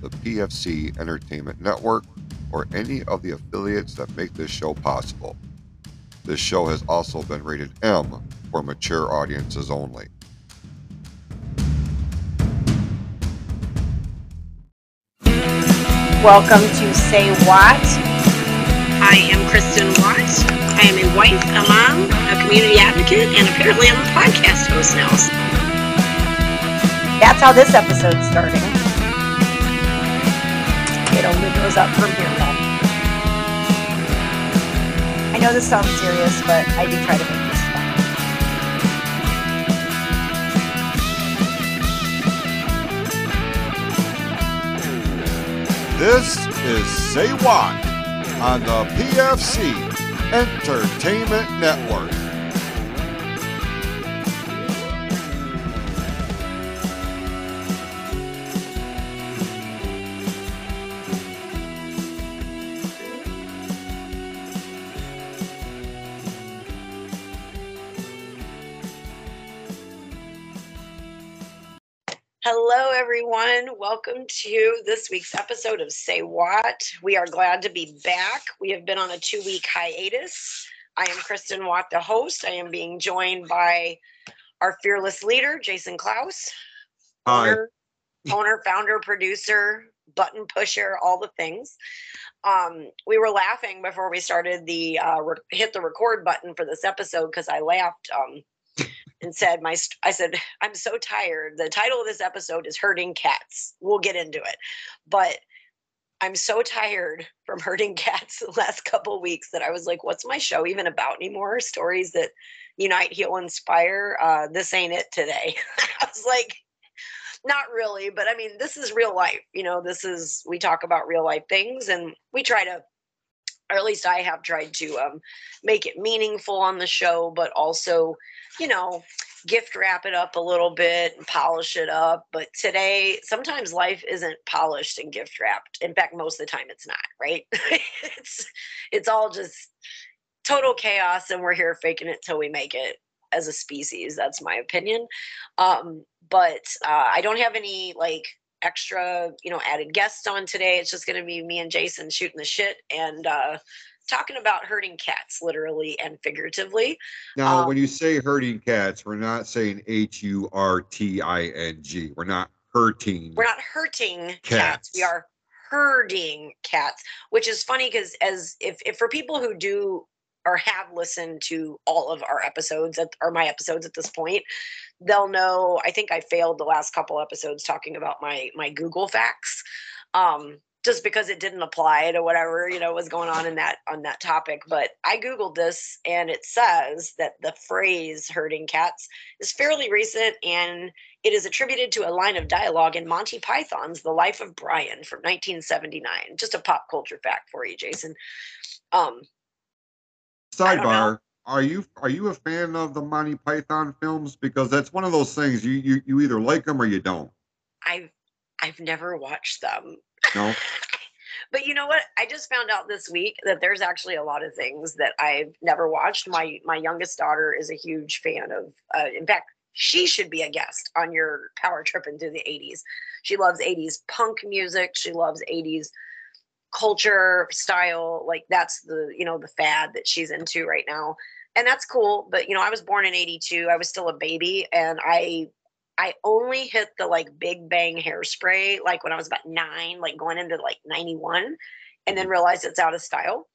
the PFC Entertainment Network or any of the affiliates that make this show possible. This show has also been rated M for mature audiences only. Welcome to Say Watt. I am Kristin Watt. I am a wife, a mom, a community advocate, and apparently I'm a podcast host now. That's how this episode's starting. Goes up from here. I know this sounds serious, but I do try to make this fun. This is Say Watt on the PFC Entertainment Network. Hello, everyone. Welcome to this week's episode of Say Watt. We are glad to be back. We have been on a two week hiatus. I am Kristin Watt, the host. I am being joined by our fearless leader, Jason Clouse, Hi. owner, owner, founder, producer, button pusher, all the things. Um, we were laughing before we started the uh, re- hit the record button for this episode because I laughed um, and said, "My," st- I said, "I'm so tired." The title of this episode is "Herding Cats." We'll get into it, but I'm so tired from herding cats the last couple weeks that I was like, "What's my show even about anymore?" Stories that unite, heal, inspire. Uh, this ain't it today. I was like, not really, but I mean, this is real life. You know, this is we talk about real life things, and we try to, or at least I have tried to um, make it meaningful on the show, but also, you know, gift wrap it up a little bit and polish it up. But today, sometimes life isn't polished and gift wrapped. In fact, most of the time, it's not. Right? it's it's all just total chaos, and we're here faking it till we make it as a species. That's my opinion. Um, but uh, I don't have any like extra, you know, added guests on today. It's just going to be me and Jason shooting the shit and uh, talking about herding cats, literally and figuratively. Now, Um, when you say herding cats, we're not saying H U R T I N G. We're not hurting. We're not hurting cats. We are herding cats, which is funny because as if, if for people who do or have listened to all of our episodes at, or my episodes at this point, they'll know. I think I failed the last couple episodes talking about my my Google facts, um, just because it didn't apply to whatever you know was going on in that on that topic. But I googled this, and it says that the phrase "herding cats" is fairly recent, and it is attributed to a line of dialogue in Monty Python's "The Life of Brian" from 1979. Just a pop culture fact for you, Jason. Um. Sidebar: Are you are you a fan of the Monty Python films? Because that's one of those things you you, you either like them or you don't. I've I've never watched them. No. But you know what? I just found out this week that there's actually a lot of things that I've never watched. My my youngest daughter is a huge fan of. Uh, in fact, she should be a guest on your power trip into the 80s. She loves 80s punk music. She loves 80s culture style. Like that's the you know the fad that she's into right now, and that's cool. But you know, I was born in 82. I was still a baby, and I I only hit the like Big Bang hairspray like when I was about nine, like going into like 91, and then realized it's out of style.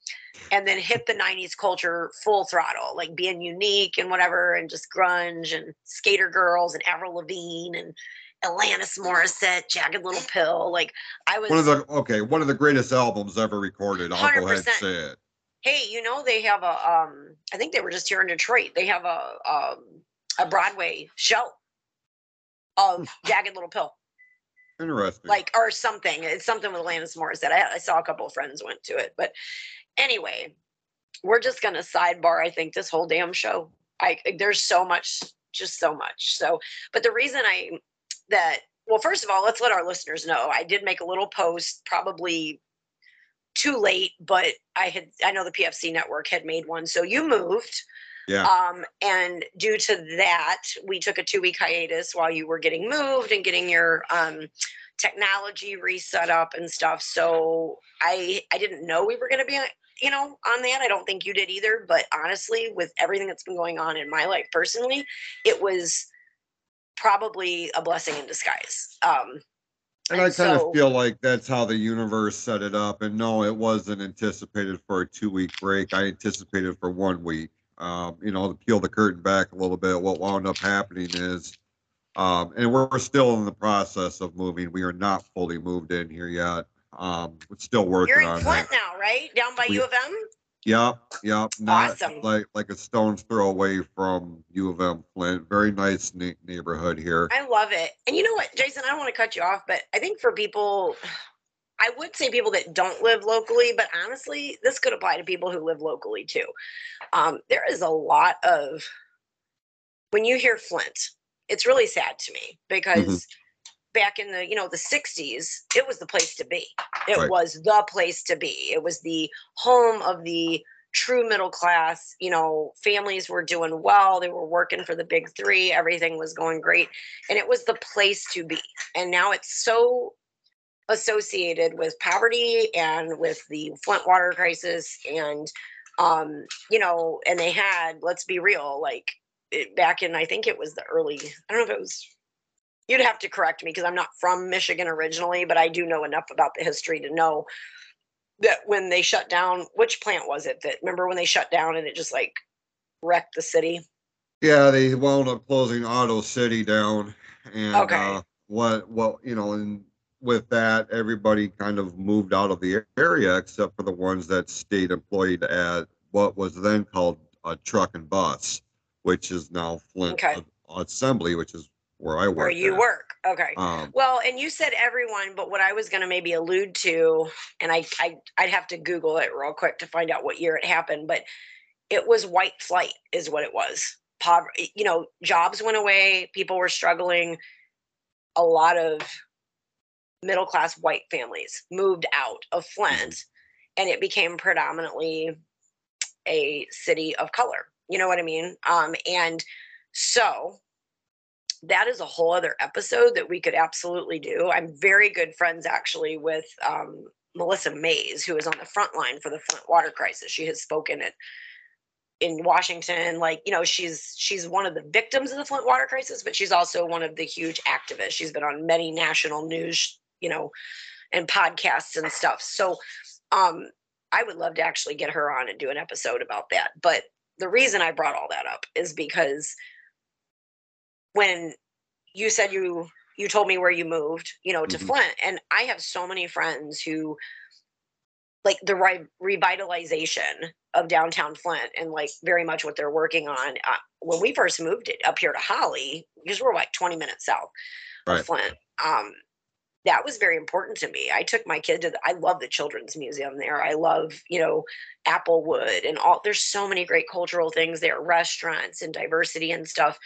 And then hit the 90s culture full throttle, like being unique and whatever, and just grunge and skater girls and Avril Lavigne and Alanis Morissette, Jagged Little Pill. Like I was One of the okay, one of the greatest albums ever recorded. I'll go ahead and say it. hey, you know, they have a um I think they were just here in Detroit. They have a um a Broadway show of Jagged Little Pill. Interesting. like or something. It's something with Alanis Morissette. I, I saw a couple of friends went to it, but anyway, we're just gonna sidebar. I think this whole damn show. I there's so much, just so much. So, but the reason I that well, first of all, let's let our listeners know. I did make a little post, probably too late, but I had I know the PFC network had made one. So you moved. yeah. Um, and due to that, we took a two week hiatus while you were getting moved and getting your um, technology reset up and stuff. So I I didn't know we were going to be you know on that. I don't think you did either. But honestly, with everything that's been going on in my life personally, it was probably a blessing in disguise. Um, And I kind so- of feel like that's how the universe set it up. And no, it wasn't anticipated for a two week break. I anticipated for one week. Um, you know, to peel the curtain back a little bit, what wound up happening is, um, and we're, we're still in the process of moving. We are not fully moved in here yet. Um, we're still working you're in on Flint that. now, right? Down by We- U of M. Yep, yep. Not Awesome. like like a stone's throw away from U of M Flint. Very nice ne- neighborhood here. I love it. And you know what, Jason, I don't want to cut you off, but I think for people, I would say people that don't live locally, but honestly, this could apply to people who live locally too. Um, there is a lot of, when you hear Flint, it's really sad to me because back in the, you know, the 60s, it was the place to be. It Right. was the place to be. It was the home of the true middle class you know families were doing well they were working for the big three everything was going great and it was the place to be and now it's so associated with poverty and with the flint water crisis and um you know and they had let's be real like it, back in i think it was the early i don't know if it was you'd have to correct me because i'm not from michigan originally but i do know enough about the history to know that when they shut down which plant was it that remember when they shut down and it just like wrecked the city Yeah, they wound up closing Auto City down, and Okay. uh, what what you know, and with that, everybody kind of moved out of the area except for the ones that stayed employed at what was then called a truck and bus, which is now Flint Okay. Assembly, which is where I work. where you at. work okay Um, well and you said everyone but what i was going to maybe allude to and I, I i'd have to google it real quick to find out what year it happened but it was white flight is what it was poverty you know jobs went away people were struggling a lot of middle class white families moved out of flint and it became predominantly a city of color you know what i mean um and so that is a whole other episode that we could absolutely do. I'm very good friends actually with um, Melissa Mays, who is on the front line for the Flint water crisis. She has spoken at in Washington, like you know, she's she's one of the victims of the Flint water crisis, but she's also one of the huge activists. She's been on many national news, you know, and podcasts and stuff. So, um, I would love to actually get her on and do an episode about that. But the reason I brought all that up is because when you said you you told me where you moved, you know, to Mhm. Flint, and I have so many friends who like the re- revitalization of downtown Flint and like very much what they're working on. Uh, when we first moved it up here to Holly, because we're like 20 minutes south Right. of Flint, um, that was very important to me. I took my kid to the, I love the children's museum there. I love, you know, Applewood and all there's so many great cultural things there, restaurants and diversity and stuff.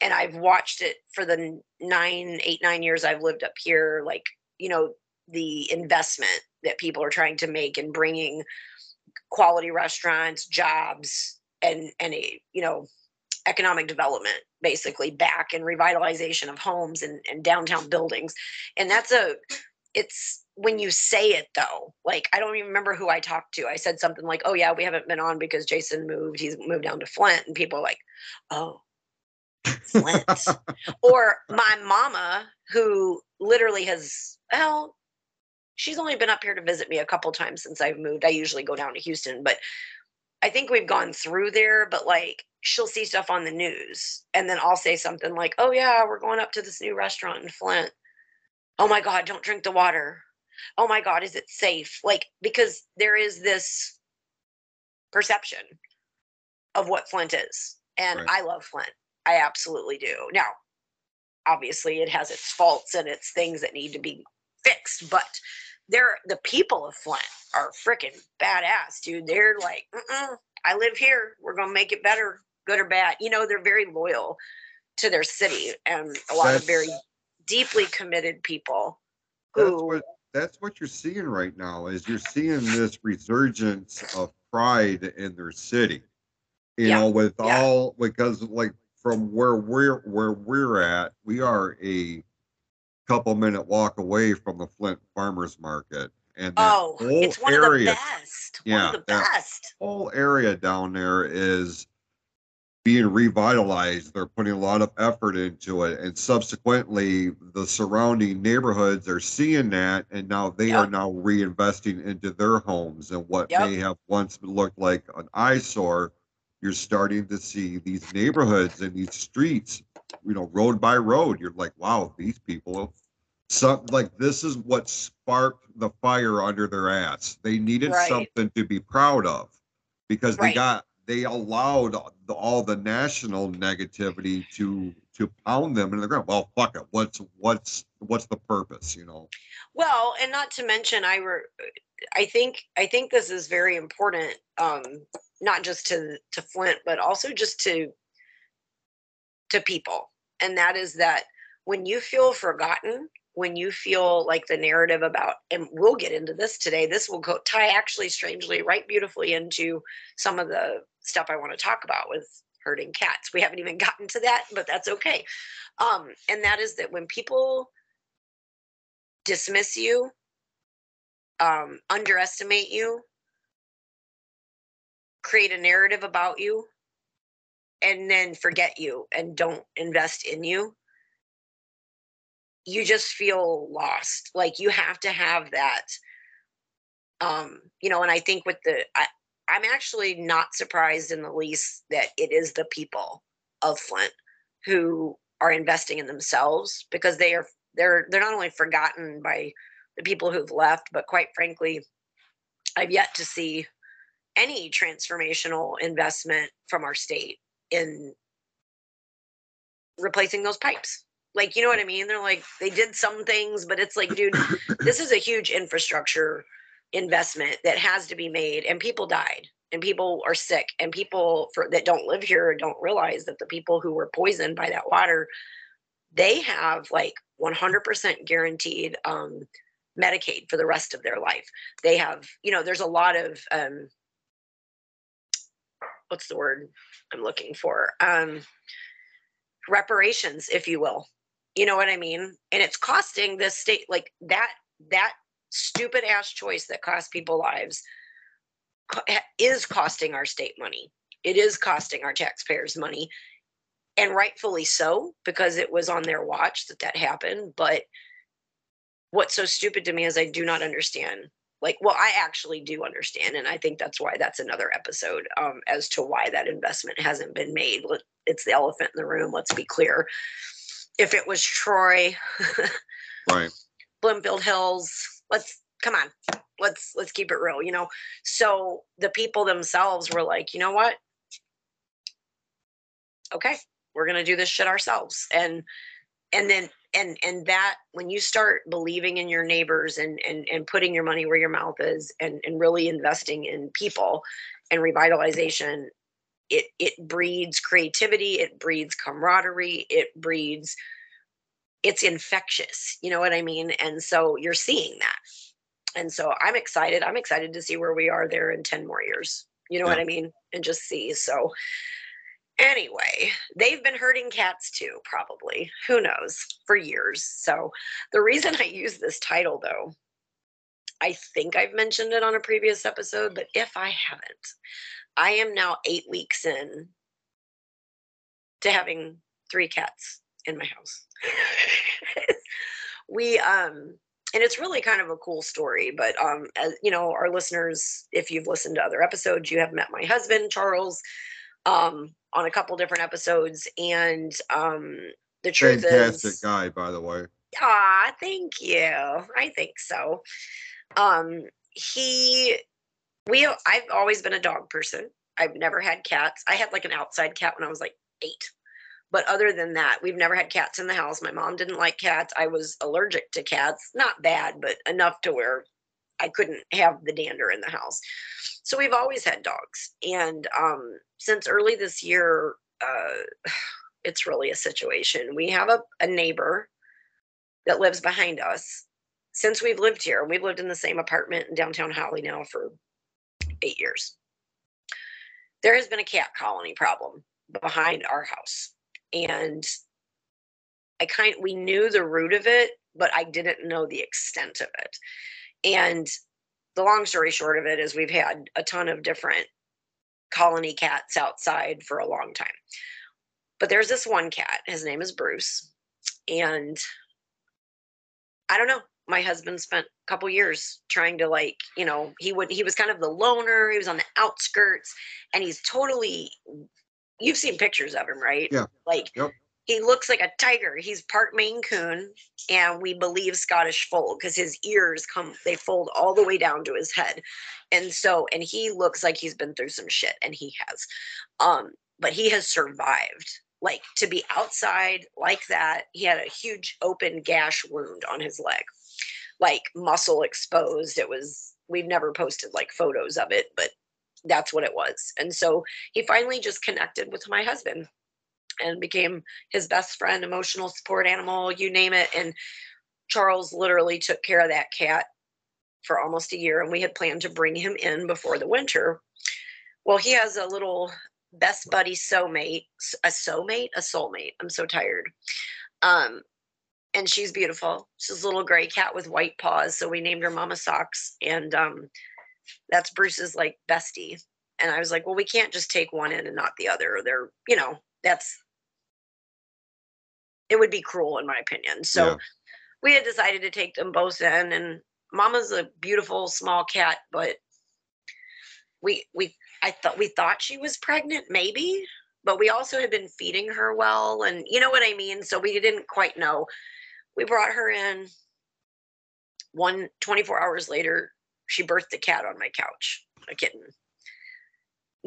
And I've watched it for the nine, eight, nine years I've lived up here, like, you know, the investment that people are trying to make in bringing quality restaurants, jobs, and and a you know economic development basically back and revitalization of homes and, and downtown buildings. And that's a it's when you say it though like i don't even remember who i talked to. I said something like oh yeah we haven't been on because jason moved. He's moved down to flint. And people are like oh flint. Or my mama who literally has well she's only been up here to visit me a couple times since i've moved. I usually go down to houston but i think we've gone through there but like she'll see stuff on the news and then i'll say something like oh yeah we're going up to this new restaurant in flint. Oh my god don't drink the water. Oh my god is it safe? Like because there is this perception of what flint is and Right. i love flint i absolutely do now obviously it has its faults and its things that need to be fixed, but they're the people of Flint are freaking badass, dude. They're like, Mm-mm, I live here. We're gonna make it better, good or bad. You know, they're very loyal to their city and a lot of very deeply committed people That's what that's what you're seeing right now is you're seeing this resurgence of pride in their city. You Yeah, know, with yeah. all because like from where we're where we're at, we are a couple minute walk away from the Flint Farmers Market. And that oh, whole it's one area of the best. one Yeah, of the best. whole area down there is being revitalized. They're putting a lot of effort into it, and subsequently, the surrounding neighborhoods are seeing that, and now they are now reinvesting into their homes. And what Yep. may have once looked like an eyesore, you're starting to see these neighborhoods and these streets, you know, road by road. You're like, wow, these people. Some like this is what sparked the fire under their ass. They needed Right. something to be proud of because they got they allowed the, all the national negativity to to pound them in the ground. Well, fuck it. What's what's what's the purpose? You know. Well, and not to mention, I re- I think I think this is very important, um, not just to to Flint, but also just to to people, and that is that when you feel forgotten, when you feel like the narrative about, and we'll get into this today. This will go tie actually strangely right beautifully into some of the stuff I want to talk about with herding cats. We haven't even gotten to that, but that's okay. Um, and that is that when people dismiss you, um, underestimate you, create a narrative about you, and then forget you and don't invest in you, you just feel lost. Like you have to have that. Um, you know, and I think with the I, I'm actually not surprised in the least that it is the people of Flint who are investing in themselves because they are they're they're not only forgotten by the people who've left, but quite frankly, I've yet to see any transformational investment from our state in replacing those pipes. Like, you know what I mean? They're like, they did some things, but it's like, dude, this is a huge infrastructure investment that has to be made, and people died, and people are sick, and people for that don't live here don't realize that the people who were poisoned by that water, they have like 100% guaranteed um, Medicaid for the rest of their life. They have, you know, there's a lot of um, what's the word I'm looking for? Um, reparations, if you will. You know what I mean? And it's costing the state like that that stupid ass choice that cost people lives is costing our state money. It is costing our taxpayers money, and rightfully so because it was on their watch that that happened. But what's so stupid to me is I do not understand. Like, well, I actually do understand, and I think that's why that's another episode um, as to why that investment hasn't been made. It's the elephant in the room. Let's be clear. If it was Troy, Right. Bloomfield Hills. Let's come on. Let's let's keep it real, you know. So the people themselves were like, you know what? Okay, we're gonna do this shit ourselves. And and then and and that when you start believing in your neighbors and and and putting your money where your mouth is and and really investing in people and revitalization it it breeds creativity it breeds camaraderie it breeds it's infectious you know what i mean? And so you're seeing that. And so i'm excited i'm excited to see where we are there in 10 more years you know what i mean? And just see so anyway they've been hurting cats too probably. Who knows? For years. So the reason i use this title though i think i've mentioned it on a previous episode but if i haven't i am now eight weeks in to having three cats in my house. We um and it's really kind of a cool story but um as you know our listeners if you've listened to other episodes you have met my husband charles. Um on a couple different episodes and um the truth Fantastic is guy, by the way. Ah, thank you. I think so. Um, he, we, I've always been a dog person. I've never had cats. I had like an outside cat when I was like eight. But other than that, we've never had cats in the house. My mom didn't like cats. I was allergic to cats, not bad, but enough to where I couldn't have the dander in the house. So we've always had dogs. And um, since early this year, uh, it's really a situation. We have a, a neighbor that lives behind us since we've lived here. We've lived in the same apartment in downtown Holly now for eight years. There has been a cat colony problem behind our house. And I kind we knew the root of it, but I didn't know the extent of it. And the long story short of it is we've had a ton of different colony cats outside for a long time. But there's this one cat, his name is Bruce. And I don't know, my husband spent a couple years trying to like you know he would he was kind of the loner he was on the outskirts and he's totally you've seen pictures of him right Yeah. like Yep. He looks like a tiger. He's part maine coon and we believe scottish fold because his ears come they fold all the way down to his head. And so and he looks like he's been through some shit and he has. Um but he has survived. Like to be outside like that he had a huge open gash wound on his leg. Like muscle exposed. It was we've never posted like photos of it but that's what it was. And so he finally just connected with my husband and became his best friend emotional support animal you name it. And charles literally took care of that cat for almost a year and we had planned to bring him in before the winter. Well he has a little best buddy soulmate a soulmate? A soulmate. I'm so tired. Um and she's beautiful. She's a little gray cat with white paws so we named her mama socks and um that's bruce's like bestie. And i was like well we can't just take one in and not the other. They're you know that's it would be cruel in my opinion. So Yeah. we had decided to take them both in and mama's a beautiful small cat but we we i thought we thought she was pregnant maybe but we also had been feeding her well and you know what i mean? So we didn't quite know. We brought her in. One 24 hours later she birthed a cat on my couch a kitten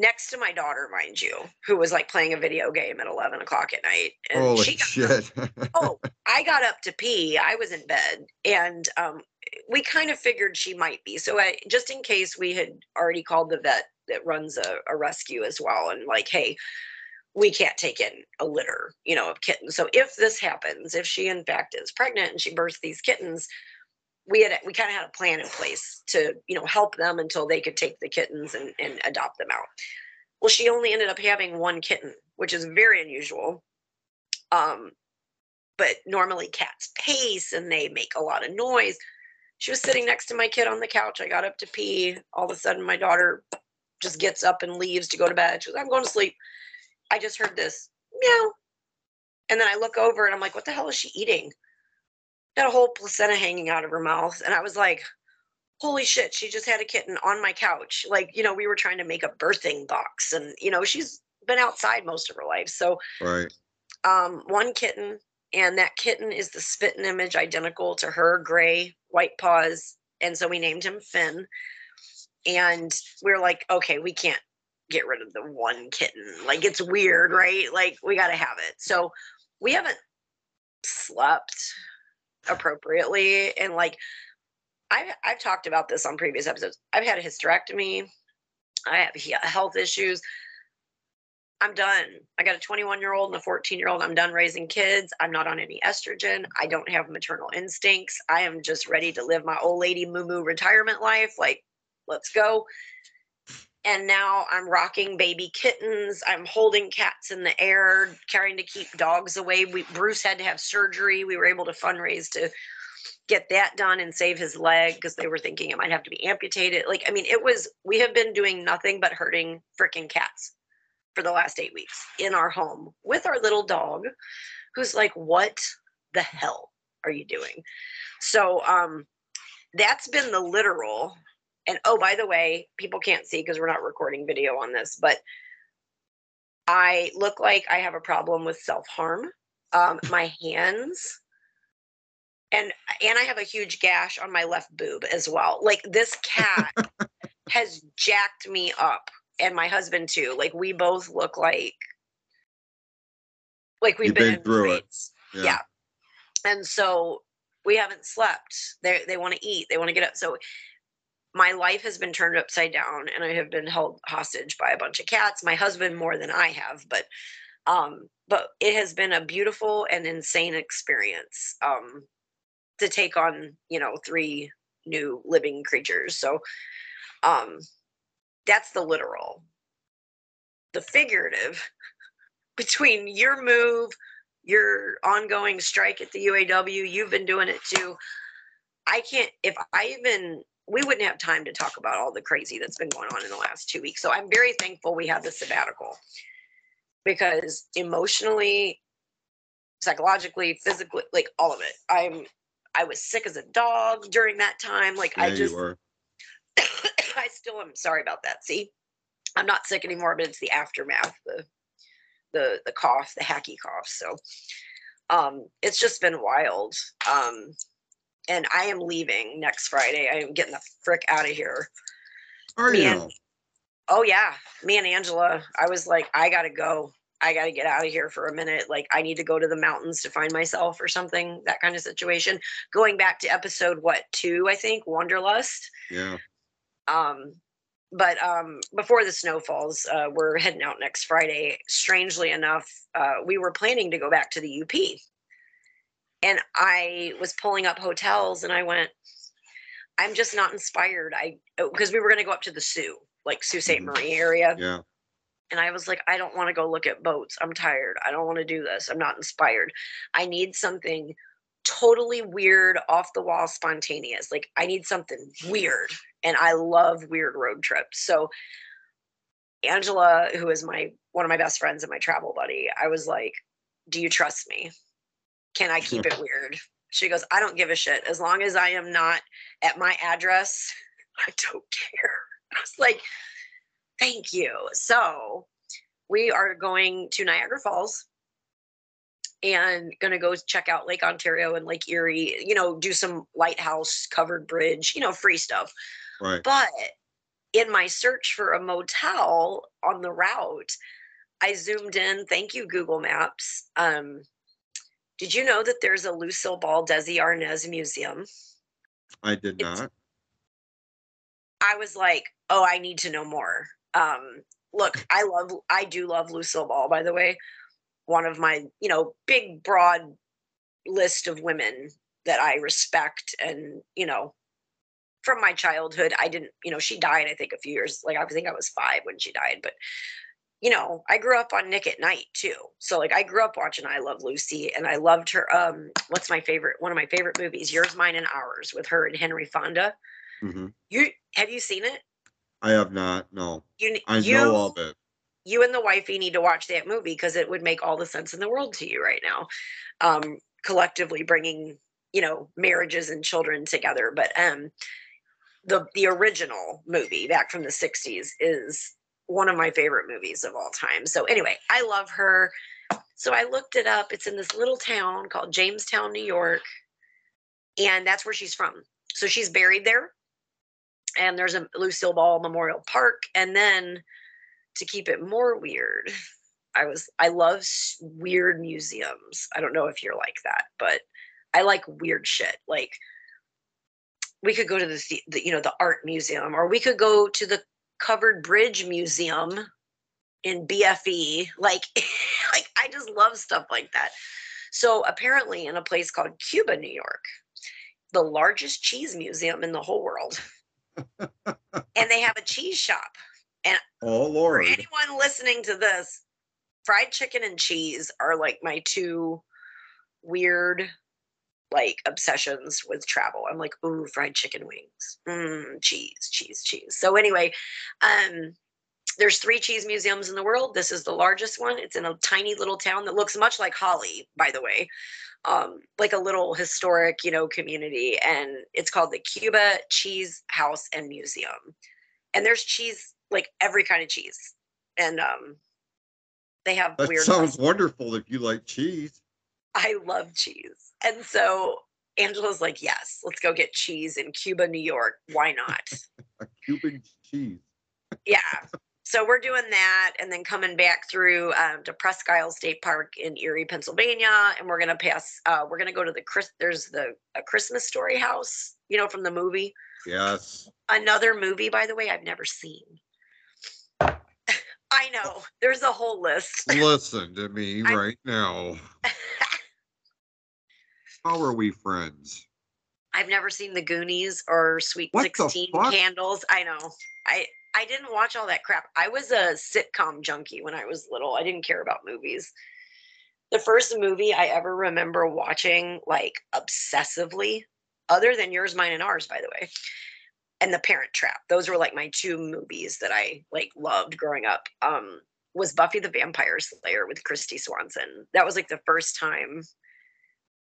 next to my daughter mind you who was like playing a video game at 11 o'clock at night and Holy she got shit. oh, I got up to pee. I was in bed, and um, we kind of figured she might be. So, I, just in case, we had already called the vet that runs a, a rescue as well, and like, hey, we can't take in a litter, you know, of kittens. So, if this happens, if she in fact is pregnant and she births these kittens, we had we kind of had a plan in place to you know help them until they could take the kittens and, and adopt them out. Well, she only ended up having one kitten, which is very unusual. Um, but normally cats pace and they make a lot of noise. She was sitting next to my kid on the couch. I got up to pee. All of a sudden, my daughter just gets up and leaves to go to bed. She goes, I'm going to sleep. I just heard this meow. And then I look over and I'm like, what the hell is she eating? Got a whole placenta hanging out of her mouth. And I was like, holy shit, she just had a kitten on my couch. Like, you know, we were trying to make a birthing box. And, you know, she's been outside most of her life. So, right. um, one kitten, and that kitten is the spitting image identical to her, gray, white paws. And so we named him Finn. And we are like, okay, we can't get rid of the one kitten. Like it's weird, right? Like we got to have it. So we haven't slept appropriately. And like, I've, I've talked about this on previous episodes. I've had a hysterectomy. I have health issues. I'm done. I got a 21 year old and a 14 year old. I'm done raising kids. I'm not on any estrogen. I don't have maternal instincts. I am just ready to live my old lady moo moo retirement life. Like, let's go. And now I'm rocking baby kittens. I'm holding cats in the air, trying to keep dogs away. We, Bruce had to have surgery. We were able to fundraise to get that done and save his leg because they were thinking it might have to be amputated. Like, I mean, it was, we have been doing nothing but hurting freaking cats for the last eight weeks in our home with our little dog who's like what the hell are you doing so um that's been the literal and oh by the way people can't see because we're not recording video on this but i look like i have a problem with self-harm um my hands and and i have a huge gash on my left boob as well like this cat has jacked me up and my husband too. Like we both look like Like we've been, been through it. Yeah. Yeah. And so we haven't slept. They they want to eat. They want to get up. So my life has been turned upside down and I have been held hostage by a bunch of cats. My husband more than I have, but um but it has been a beautiful and insane experience um to take on, you know, three new living creatures. So um that's the literal. The figurative between your move, your ongoing strike at the UAW, you've been doing it too. I can't, if I even, we wouldn't have time to talk about all the crazy that's been going on in the last two weeks. So I'm very thankful we had the sabbatical because emotionally, psychologically, physically, like all of it. I'm, I was sick as a dog during that time. Like Yeah, I just. I still am sorry about that. See, I'm not sick anymore, but it's the aftermath, the the the cough, the hacky cough. So um it's just been wild. Um and I am leaving next Friday. I am getting the frick out of here. Are Me you? and- Oh yeah. Me and Angela, I was like, I gotta go. I gotta get out of here for a minute. Like I need to go to the mountains to find myself or something, that kind of situation. Going back to episode what two, I think, Wanderlust Yeah. um but um before the snow falls uh we're heading out next friday strangely enough uh we were planning to go back to the up and i was pulling up hotels and i went i'm just not inspired i because we were going to go up to the sioux like sault ste Mhm. marie area Yeah. and I was like, I don't want to go look at boats. I'm tired. I don't want to do this. I'm not inspired. I need something totally weird, off the wall, spontaneous. Like, I need something weird. And I love weird road trips. So, Angela, who is my one of my best friends and my travel buddy, I was like, Do you trust me? Can I keep it weird? She goes, I don't give a shit. As long as I am not at my address, I don't care. I was like, Thank you. So we are going to Niagara Falls and going to go check out Lake Ontario and Lake Erie, you know, do some lighthouse covered bridge, you know, free stuff. Right. But in my search for a motel on the route, I zoomed in. Thank you, Google Maps. Um, did you know that there's a Lucille Ball Desi Arnaz Museum? I did It's- not. I was like, oh, I need to know more. Um, look, I love, I do love Lucille Ball, by the way. One of my, you know, big, broad list of women that I respect and, you know, from my childhood, I didn't, you know, she died, I think, a few years, like I think I was five when she died, but you know, I grew up on Nick at Night too. So like I grew up watching I Love Lucy and I loved her um what's my favorite one of my favorite movies, Yours, Mine and Ours with her and Henry Fonda. Mm-hmm. You have you seen it? I have not. No. You I you know of it. you and the wifey need to watch that movie because it would make all the sense in the world to you right now. Um collectively bringing, you know, marriages and children together, but um the the original movie back from the 60s is one of my favorite movies of all time. So anyway, I love her. So I looked it up. It's in this little town called Jamestown, New York. And that's where she's from. So she's buried there. And there's a Lucille Ball Memorial Park. And then to keep it more weird, I was I love weird museums. I don't know if you're like that, but I like weird shit. Like we could go to the, the, you know the art museum or we could go to the covered bridge museum in BFE like like I just love stuff like that. So apparently in a place called Cuba, New York, the largest cheese museum in the whole world. and they have a cheese shop. And Oh Lord, For anyone listening to this, fried chicken and cheese are like my two weird like obsessions with travel. I'm like, ooh, fried chicken wings. Mm, cheese, cheese, cheese. So anyway, um there's three cheese museums in the world. This is the largest one. It's in a tiny little town that looks much like Holly, by the way. Um, like a little historic, you know, community. And it's called the Cuba Cheese House and Museum. And there's cheese, like every kind of cheese. And um they have That weird sounds wonderful if you like cheese. I love cheese. And so Angela's like, yes, let's go get cheese in Cuba, New York. Why not? A Cuban cheese. yeah. so we're doing that and then coming back through um, to Presque Isle State Park in Erie, Pennsylvania, and we're gonna pass. Uh, we're gonna go to the Chris. There's the a Christmas Story house, you know, from the movie. Yes. Another movie, by the way, I've never seen. I know. There's a whole list. Listen to me right now. How are we friends? I've never seen The Goonies or Sweet What 16? Candles. I know. I I didn't watch all that crap. I was a sitcom junkie when I was little. I didn't care about movies. The first movie I ever remember watching like obsessively, other than yours, mine, and ours, by the way, and The Parent Trap. Those were like my two movies that I like loved growing up. Um, was Buffy the Vampire Slayer with Kristy Swanson. That was like the first time.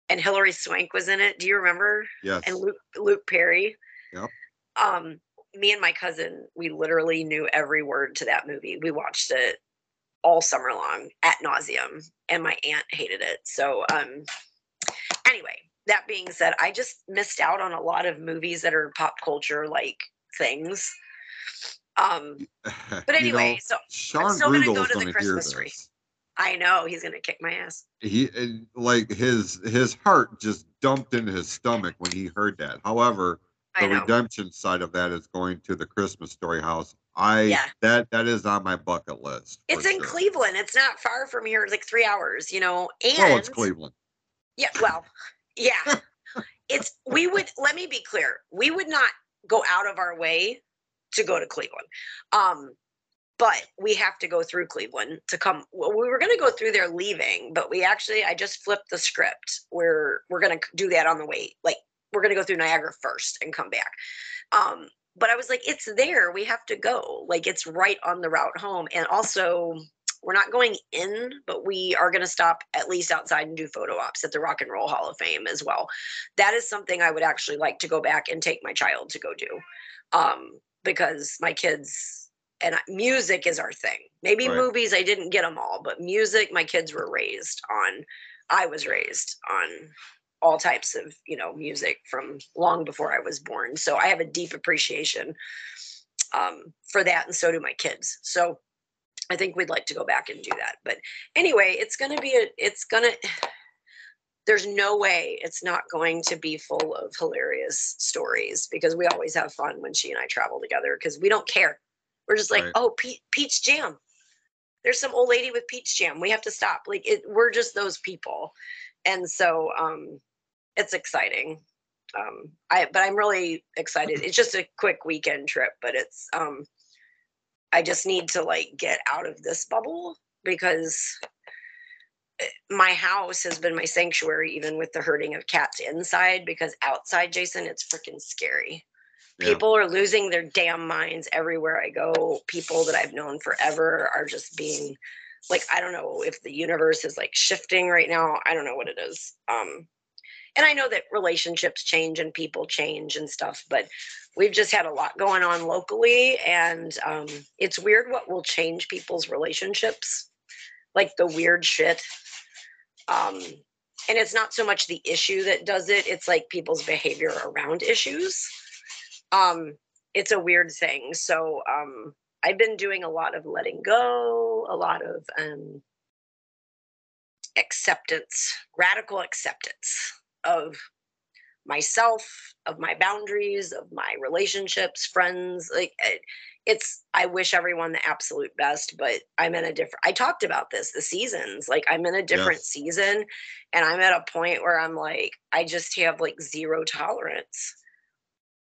And Hilary Swank was in it. Do you remember? Yes. and Luke Luke Perry. Yep. Um, me and my cousin, we literally knew every word to that movie. We watched it all summer long at nauseum, and my aunt hated it. So, um, anyway, that being said, I just missed out on a lot of movies that are pop culture like things. Um, but You know, anyway, so Sean still gonna go is to the going to hear Christmas tree. this. I know he's gonna kick my ass. He like his his heart just dumped into his stomach when he heard that. However, the redemption side of that is going to the Christmas Story house. I Yeah. that that is on my bucket list. It's in sure. Cleveland. It's not far from here. It's like three hours, you know. And Oh, it's Cleveland. Yeah, well, yeah. it's we would let me be clear. We would not go out of our way to go to Cleveland. Um but we have to go through Cleveland to come well, we were going to go through there leaving, but we actually I just flipped the script. We're we're going to do that on the way. Like we're going to go through Niagara first and come back. Um but I was like it's there. We have to go. Like it's right on the route home and also we're not going in, but we are going to stop at least outside and do photo ops at the Rock and Roll Hall of Fame as well. That is something I would actually like to go back and take my child to go do, um, because my kids and I- music is our thing. Maybe Right. movies, I didn't get them all, but music, my kids were raised on. I was raised on all types of you know music from long before I was born, so I have a deep appreciation um, for that, and so do my kids. So I think we'd like to go back and do that. But anyway, it's going to be a, it's going to, there's no way it's not going to be full of hilarious stories because we always have fun when she and I travel together because we don't care. We're just like, Right. oh, pe- peach jam. There's some old lady with peach jam. We have to stop. Like it, we're just those people. And so um, it's exciting. Um, I, but I'm really excited. It's just a quick weekend trip, but it's, um, I just need to like get out of this bubble because eh, my house has been my sanctuary, even with the herding of cats inside. Because outside, Jason, it's freaking scary. Yeah. People are losing their damn minds everywhere I go. People that I've known forever are just being like, I don't know if the universe is like shifting right now. I don't know what it is. Um, and I know that relationships change and people change and stuff, but we've just had a lot going on locally and um, it's weird what will change people's relationships like the weird shit um, and it's not so much the issue that does it it's like people's behavior around issues um, it's a weird thing. So um, i've been doing a lot of letting go a lot of um, acceptance radical acceptance of myself of my boundaries of my relationships friends. Like it- it's i wish everyone the absolute best but i'm in a different i talked about this the seasons. Like i'm in a different Yes. season and i'm at a point where i'm like i just have like zero tolerance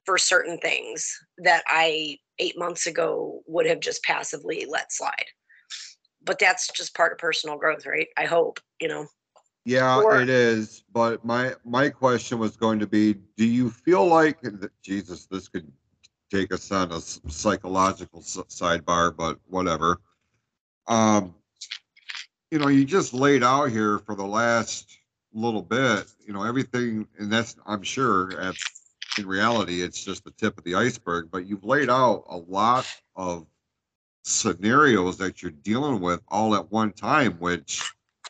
for certain things that i eight months ago would have just passively let slide but that's just part of personal growth right i hope you know Yeah, Or- it is. But my my question was going to be: Do you feel like Jesus? This could take us on a psychological sidebar, but whatever. Um, you know, you just laid out here for the last little bit. You know, everything, and that's I'm sure at in reality it's just the tip of the iceberg. But you've laid out a lot of scenarios that you're dealing with all at one time, which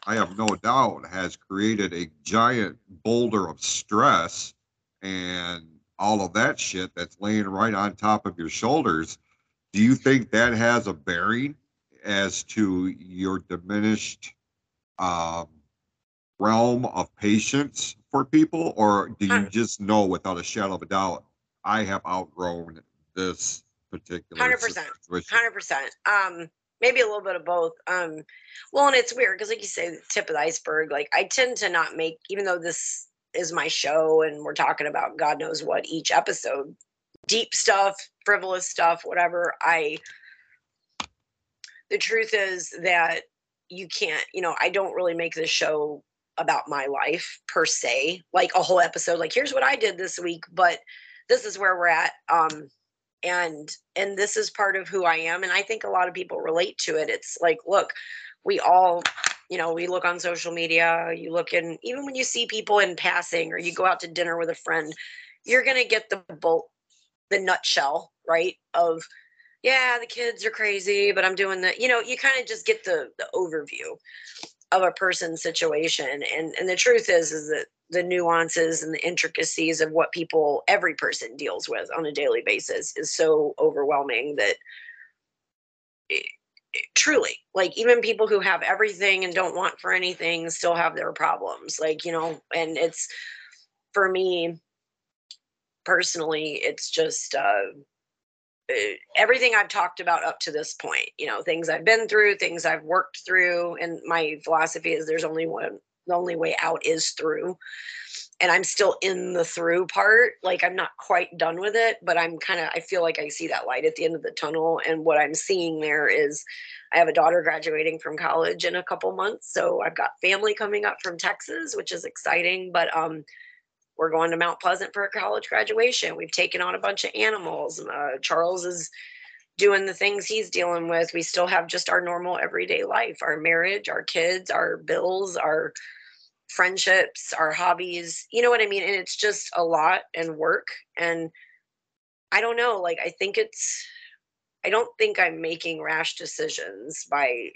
I have no doubt has created a giant boulder of stress and all of that shit that's laying right on top of your shoulders. do you think that has a bearing as to your diminished um, realm of patience for people, or do you just know without a shadow of a doubt, I have outgrown this particular 100%. situation? Hundred percent. Um, maybe a little bit of both. Um, well, and it's weird because, like you say, the tip of the iceberg. Like I tend to not make, even though this is my show and we're talking about God knows what each episode, deep stuff, frivolous stuff, whatever. I. The truth is that you can't. You know, I don't really make this show about my life per se, like a whole episode. Like here's what I did this week, but this is where we're at. Um, and and this is part of who i am and i think a lot of people relate to it it's like look we all you know we look on social media you look in even when you see people in passing or you go out to dinner with a friend you're to get the bolt the nutshell right of yeah the kids are crazy but i'm doing the you know you kind of just get the the overview of a person's situation. And and the truth is is that the nuances and the intricacies of what people every person deals with on a daily basis is so overwhelming that it, it- truly like even people who have everything and don't want for anything still have their problems like you know and it's for me personally it's just uh everything I've talked about up to this point, you know, things I've been through, things I've worked through, and my philosophy is there's only one, the only way out is through. And I'm still in the through part. Like I'm not quite done with it, but I'm kind of, I feel like I see that light at the end of the tunnel. And what I'm seeing there is I have a daughter graduating from college in a couple months. So I've got family coming up from Texas, which is exciting. But um, we're going to Mount Pleasant for a college graduation. We've taken on a bunch of animals. Uh, Charles is doing the things he's dealing with. We still have just our normal everyday life, our marriage, our kids, our bills, our friendships, our hobbies. You know what I mean? And it's just a lot and work. And I don't know, like, I think it's, I don't think I'm making rash decisions by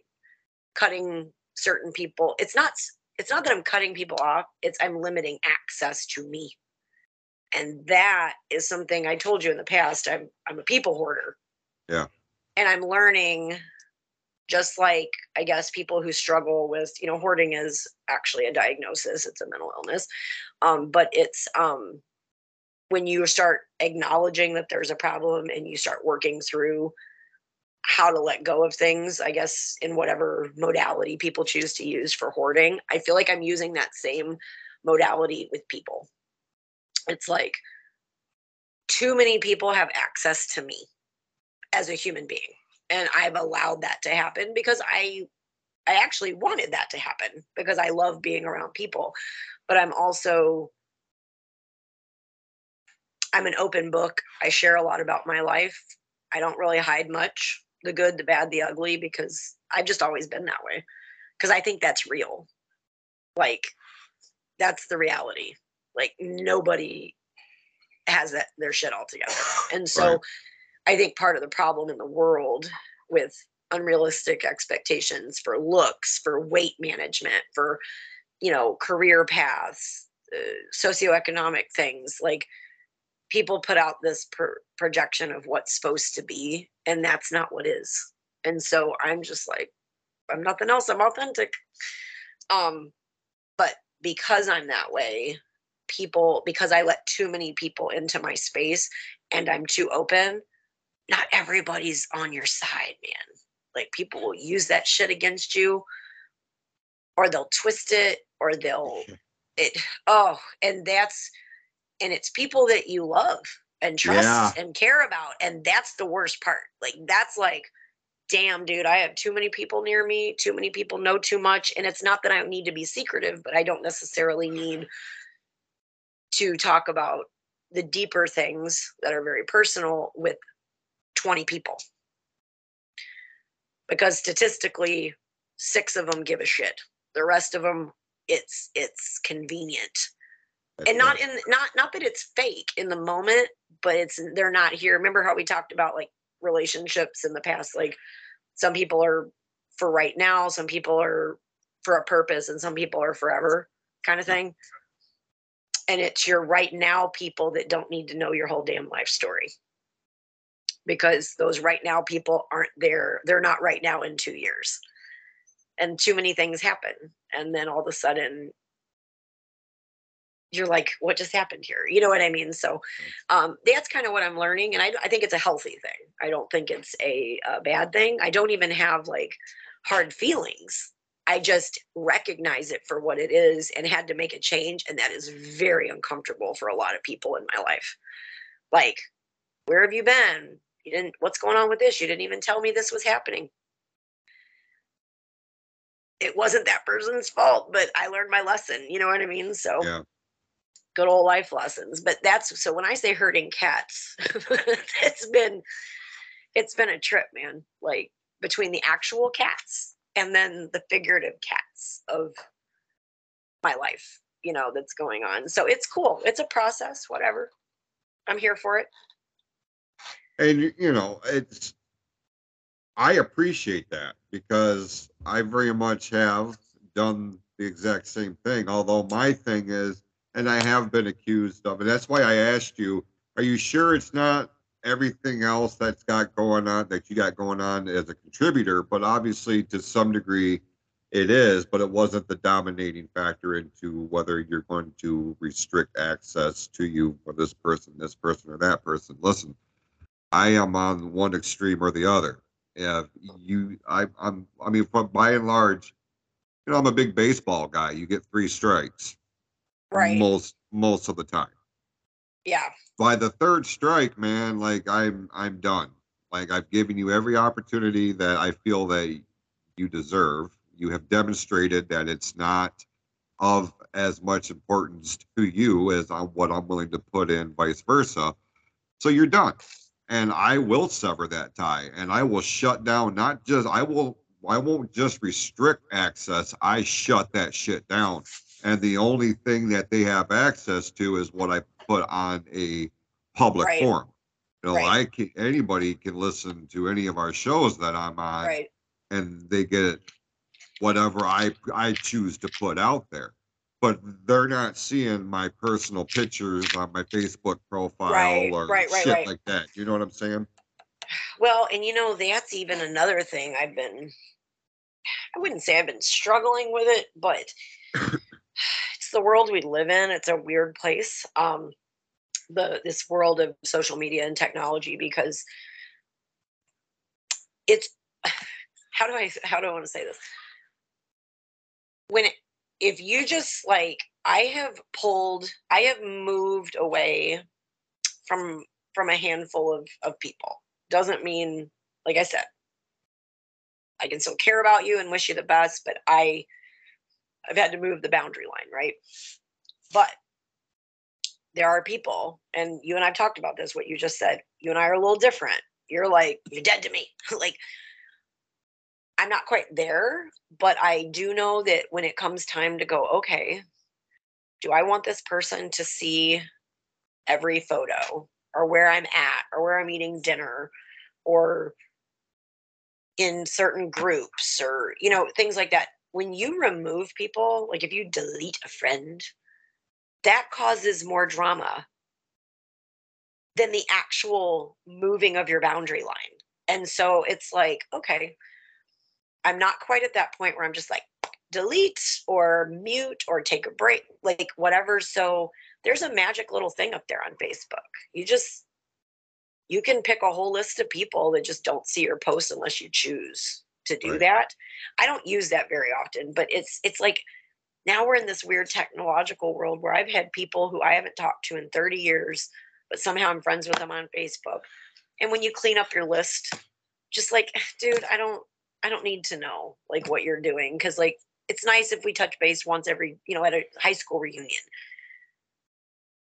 cutting certain people. It's not it's not that I'm cutting people off, it's I'm limiting access to me. And that is something I told you in the past. I'm I'm a people hoarder. Yeah. And I'm learning just like I guess people who struggle with, you know, hoarding is actually a diagnosis, it's a mental illness. Um, but it's um when you start acknowledging that there's a problem and you start working through how to let go of things, I guess, in whatever modality people choose to use for hoarding. I feel like I'm using that same modality with people. It's like too many people have access to me as a human being. And I've allowed that to happen because I I actually wanted that to happen because I love being around people. But I'm also I'm an open book. I share a lot about my life. I don't really hide much the good, the bad, the ugly because I've just always been that way. Because I think that's real. Like, that's the reality. Like, nobody has that their shit all together. And so Right. I think part of the problem in the world with unrealistic expectations for looks, for weight management, for, you know, career paths, uh, socioeconomic things, like people put out this per- projection of what's supposed to be and that's not what is. And so i'm just like i'm nothing else i'm authentic. Um but because i'm that way people because i let too many people into my space and i'm too open not everybody's on your side man. Like people will use that shit against you or they'll twist it or they'll it oh and that's and it's people that you love and trust Yeah. and care about and that's the worst part. Like that's like damn dude i have too many people near me too many people know too much and it's not that i need to be secretive but i don't necessarily need to talk about the deeper things that are very personal with 20 people. Because statistically six of them give a shit. The rest of them it's it's convenient and not in not not that it's fake in the moment but it's they're not here remember how we talked about like relationships in the past like some people are for right now some people are for a purpose and some people are forever kind of thing and it's your right now people that don't need to know your whole damn life story because those right now people aren't there. They're not right now in two years. And too many things happen. And then all of a sudden, you're like, what just happened here? You know what I mean? So um, that's kind of what I'm learning. And I, I think it's a healthy thing. I don't think it's a, a bad thing. I don't even have like hard feelings. I just recognize it for what it is and had to make a change. And that is very uncomfortable for a lot of people in my life. Like, where have you been? You didn't, what's going on with this? You didn't even tell me this was happening. It wasn't that person's fault, but I learned my lesson. You know what I mean? So, Yeah. Good old life lessons. But that's so when I say herding cats, it's been, it's been a trip, man. Like, between the actual cats and then the figurative cats of my life, you know, that's going on. So it's cool. It's a process, whatever. I'm here for it. And you know, it's I appreciate that because I very much have done the exact same thing. Although my thing is, and I have been accused of, and that's why I asked you, are you sure it's not everything else that's got going on that you got going on as a contributor? But obviously, to some degree, it is, but it wasn't the dominating factor into whether you're going to restrict access to you for this person, this person, or that person. Listen, I am on one extreme or the other. If you, I, I'm, I mean, by and large, you know, I'm a big baseball guy. You get three strikes Right. most most of the time. Yeah. By the third strike, man, like I'm, I'm done. Like I've given you every opportunity that I feel that you deserve. You have demonstrated that it's not of as much importance to you as on what I'm willing to put in, vice versa. So you're done. And I will sever that tie and I will shut down, not just, I will, I won't just restrict access. I shut that shit down. And the only thing that they have access to is what I put on a public Right. forum. You know, Right. I can, anybody can listen to any of our shows that I'm on Right. and they get whatever I I choose to put out there. But they're not seeing my personal pictures on my Facebook profile Right, or right, right, shit right. like that. You know what I'm saying? Well, and you know, that's even another thing I've been, I wouldn't say I've been struggling with it, but it's the world we live in. It's a weird place. Um, the this world of social media and technology because it's how do I how do I want to say this? When if you just like I have pulled, I have moved away from from a handful of of people doesn't mean like i said i can still care about you and wish you the best but i i've had to move the boundary line right? But there are people and you and i've talked about this what you just said you and i are a little different. You're like you're dead to me. Like i'm not quite there but i do know that when it comes time to go okay do i want this person to see every photo or where I'm at or where I'm eating dinner or in certain groups or you know things like that when you remove people like if you delete a friend that causes more drama than the actual moving of your boundary line. And so it's like okay i'm not quite at that point where i'm just like delete or mute or take a break like whatever. So there's a magic little thing up there on Facebook. You just you can pick a whole list of people that just don't see your posts unless you choose to do Right. that. I don't use that very often, but it's it's like now we're in this weird technological world where I've had people who I haven't talked to in 30 years, but somehow I'm friends with them on Facebook. And when you clean up your list, just like, dude, I don't I don't need to know like what you're doing cuz like it's nice if we touch base once every, you know, at a high school reunion.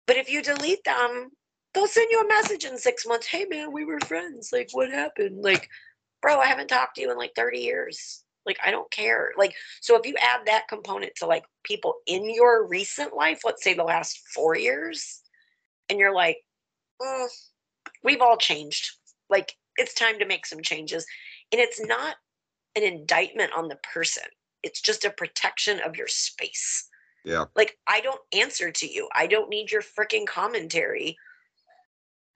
But if you delete them, they'll send you a message in six months. Hey man, we were friends. Like, what happened? Like, bro, I haven't talked to you in like 30 years. Like, I don't care. Like, so if you add that component to like people in your recent life, let's say the last four years, and you're like, "Mm, we've all changed. Like, it's time to make some changes. And it's not an indictment on the person, it's just a protection of your space. Yeah. Like, I don't answer to you. I don't need your freaking commentary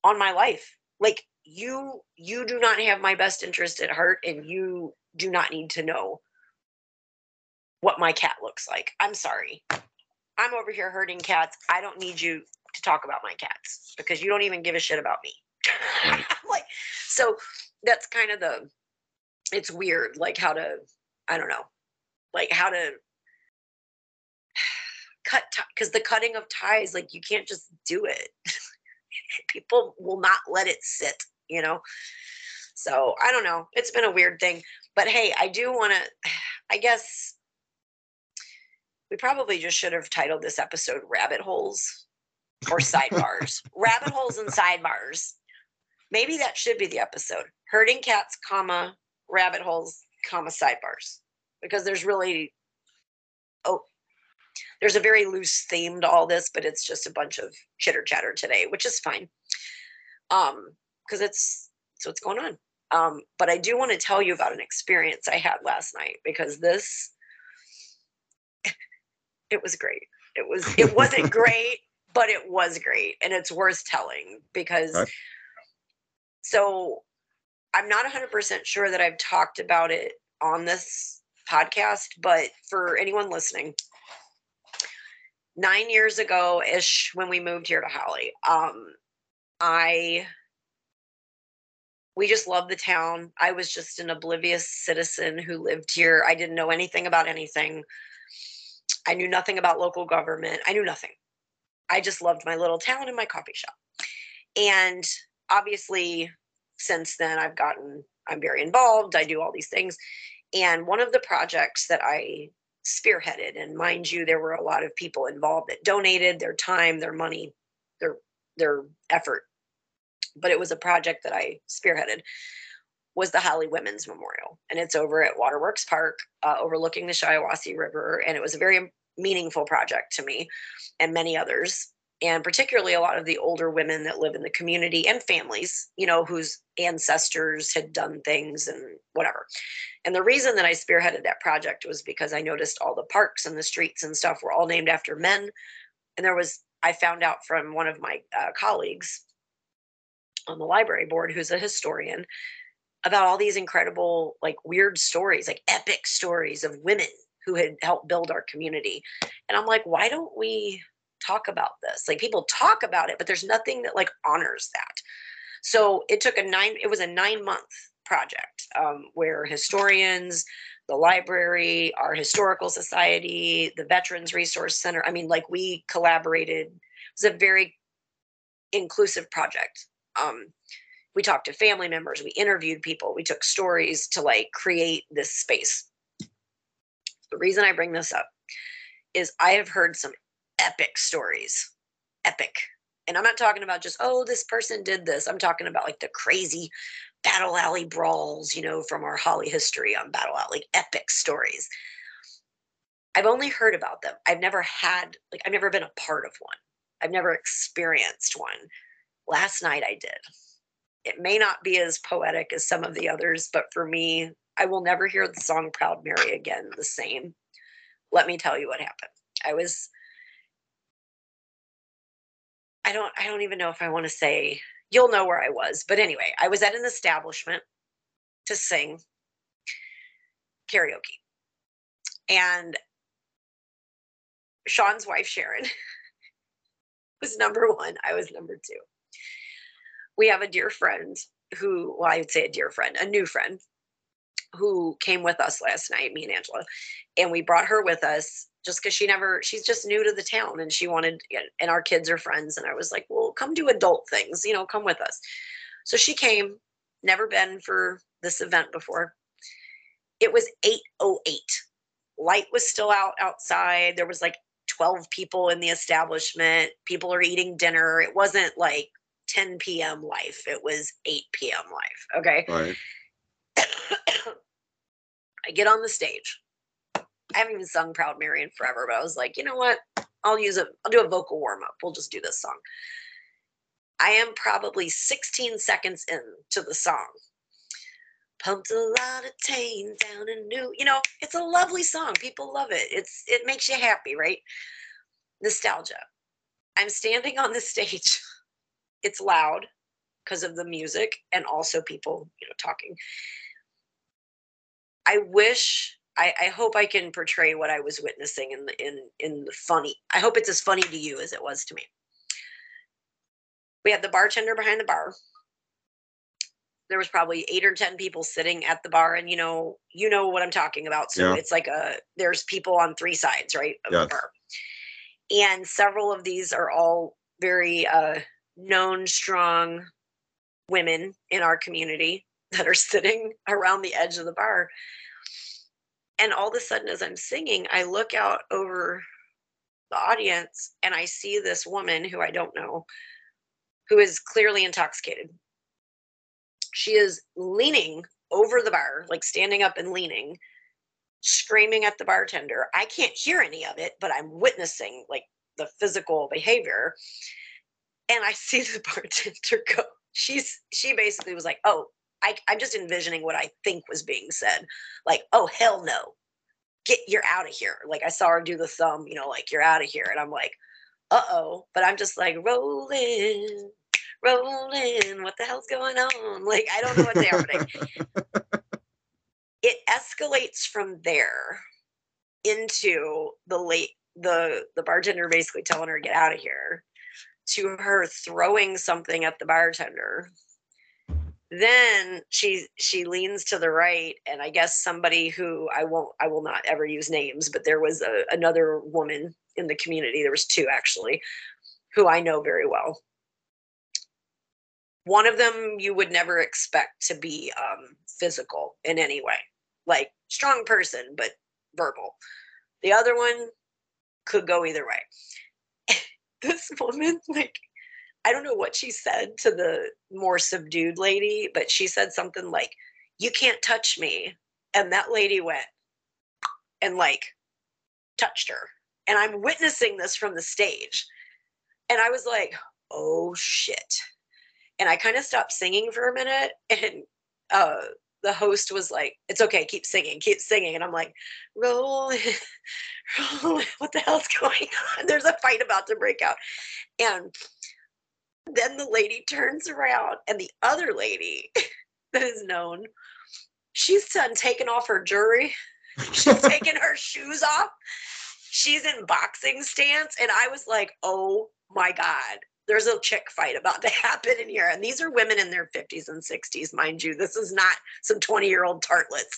on my life. Like, you you do not have my best interest at heart and you do not need to know what my cat looks like. I'm sorry. I'm over here herding cats. I don't need you to talk about my cats because you don't even give a shit about me. Like so that's kind of the it's weird like how to I don't know. Like how to cut because the cutting of ties like you can't just do it. People will not let it sit, you know. So, I don't know. It's been a weird thing, but hey, I do want to I guess we probably just should have titled this episode Rabbit Holes or Sidebars. Rabbit Holes and Sidebars. Maybe that should be the episode. Herding cats, comma, rabbit holes, comma, sidebars. Because there's really oh there's a very loose theme to all this, but it's just a bunch of chitter chatter today, which is fine. Um, because it's so what's going on. Um, but I do want to tell you about an experience I had last night because this it was great. It was it wasn't great, but it was great and it's worth telling because Okay. so I'm not 100% sure that I've talked about it on this podcast, but for anyone listening, nine years ago ish, when we moved here to Holly, um, I we just loved the town. I was just an oblivious citizen who lived here. I didn't know anything about anything. I knew nothing about local government. I knew nothing. I just loved my little town and my coffee shop. And obviously, since then, I've gotten, I'm very involved. I do all these things. And one of the projects that I spearheaded, and mind you, there were a lot of people involved that donated their time, their money, their their effort. But it was a project that I spearheaded was the Holly Women's Memorial, and it's over at Waterworks Park, uh, overlooking the Shiawassee River, and it was a very meaningful project to me and many others, and particularly a lot of the older women that live in the community and families, you know, whose ancestors had done things and whatever. And the reason that I spearheaded that project was because I noticed all the parks and the streets and stuff were all named after men, and there was I found out from one of my uh, colleagues on the library board who's a historian about all these incredible like weird stories like epic stories of women who had helped build our community. And i'm like why don't we talk about this? Like people talk about it but there's nothing that like honors that. So it took a nine it was a nine month project um, where historians the library our historical society the veterans resource center i mean like we collaborated. It was a very inclusive project um, we talked to family members we interviewed people we took stories to like create this space. The reason i bring this up is i have heard some epic stories epic. And i'm not talking about just oh this person did this. I'm talking about like the crazy battle alley brawls you know from our holly history on battle alley epic stories. I've only heard about them. I've never had like i've never been a part of one. I've never experienced one last night i did it may not be as poetic as some of the others, but for me, I will never hear the song Proud Mary again the same. Let me tell you what happened. I was I don't I don't even know if I want to say you'll know where I was, but anyway, I was at an establishment to sing karaoke. And Sean's wife Sharon was number 1, I was number 2 we have a dear friend who, well, I would say a dear friend, a new friend who came with us last night, me and Angela, and we brought her with us just because she never, she's just new to the town and she wanted, and our kids are friends. And I was like, well, come do adult things, you know, come with us. So she came, never been for this event before. It was 808. Light was still out outside. There was like 12 people in the establishment. People are eating dinner. It wasn't like 10 p.m. life. It was 8 p.m. life. Okay. Right. I get on the stage. I haven't even sung Proud Mary in forever, but I was like, you know what? I'll use a I'll do a vocal warm up. We'll just do this song. I am probably 16 seconds in to the song. Pumped a lot of tane down in New. You know, it's a lovely song. People love it. It's it makes you happy, right? Nostalgia. I'm standing on the stage. It's loud. because of the music and also people, you know, talking. I wish I, I hope I can portray what I was witnessing in the in in the funny. I hope it's as funny to you as it was to me. We had the bartender behind the bar. There was probably eight or ten people sitting at the bar, and you know, you know what I'm talking about. So Yeah. it's like a there's people on three sides, right, of Yes. the bar, and several of these are all very uh, known, strong women in our community that are sitting around the edge of the bar. And all of a sudden, as I'm singing, I look out over the audience and I see this woman who I don't know, who is clearly intoxicated. She is leaning over the bar, like standing up and leaning, screaming at the bartender. I can't hear any of it, but I'm witnessing like the physical behavior. And I see the bartender go. She's she basically was like, "Oh, I, I'm just envisioning what I think was being said. Like, oh hell no, get you're out of here. Like I saw her do the thumb, you know, like you're out of here, and I'm like, uh oh. But I'm just like rolling, rolling. What the hell's going on? Like I don't know what's happening. It escalates from there into the late the the bartender basically telling her get out of here to her throwing something at the bartender. Then she she leans to the right and i guess somebody who i won't i will not ever use names but there was a, another woman in the community there was two actually who i know very well. One of them you would never expect to be um, physical in any way like strong person but verbal. The other one could go either way this woman like I don't know what she said to the more subdued lady, but she said something like, You can't touch me. And that lady went and like touched her. And I'm witnessing this from the stage. And I was like, Oh shit. And I kind of stopped singing for a minute. And uh, the host was like, It's okay, keep singing, keep singing. And I'm like, Rolling, rolling. What the hell's going on? There's a fight about to break out. And then the lady turns around and the other lady that is known she's done taking off her jewelry she's taking her shoes off she's in boxing stance and i was like oh my god there's a chick fight about to happen in here and these are women in their 50s and 60s mind you this is not some 20 year old tartlets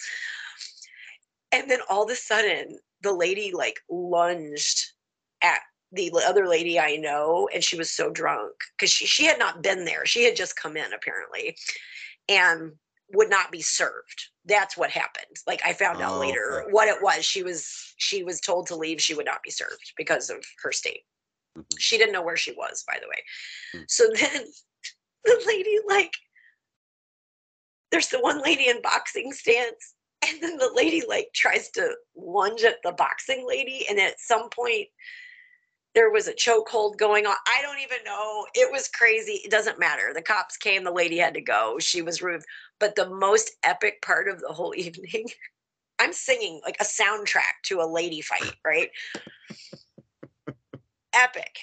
and then all of a sudden the lady like lunged at the other lady I know, and she was so drunk because she, she had not been there. She had just come in apparently and would not be served. That's what happened. Like I found out Oh, later okay. what it was. She was she was told to leave. She would not be served because of her state. Mhm. She didn't know where she was, by the way. Hmm. So then the lady like there's the one lady in boxing stance and then the lady like tries to lunge at the boxing lady and at some point there was a chokehold going on. I don't even know. It was crazy. It doesn't matter. The cops came. The lady had to go. She was rude but the most epic part of the whole evening i'm singing like a soundtrack to a lady fight right epic.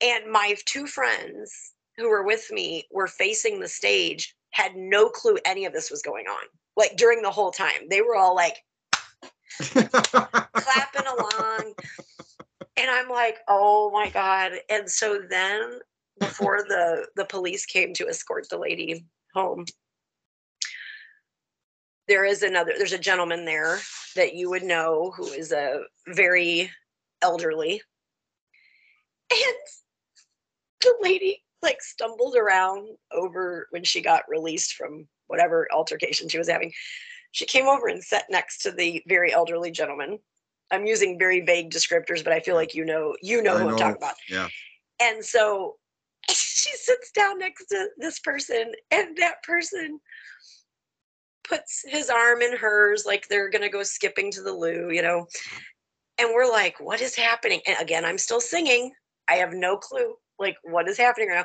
And my two friends who were with me were facing the stage had no clue any of this was going on like during the whole time. They were all like clapping along. And i'm like oh my god. And so then before the the police came to escort the lady home there is another there's a gentleman there that you would know who is a very elderly and the lady like stumbled around over when she got released from whatever altercation she was having she came over and sat next to the very elderly gentleman i'm using very vague descriptors but i feel like you know you know I who i'm talking about Yeah. and so she sits down next to this person, and that person puts his arm in hers, like they're going to go skipping to the loo, you know. Mm-hmm. And we're like, what is happening? And again, I'm still singing. I have no clue, like, what is happening right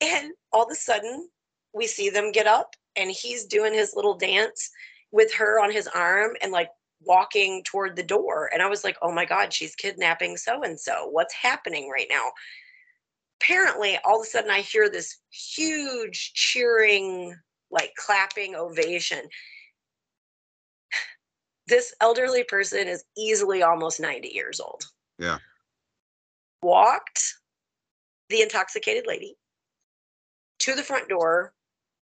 now. And all of a sudden, we see them get up, and he's doing his little dance with her on his arm and like walking toward the door. And I was like, oh my God, she's kidnapping so and so. What's happening right now? apparently all of a sudden I hear this huge cheering, like clapping ovation. This elderly person is easily almost 90 years old. Yeah. Walked the intoxicated lady to the front door.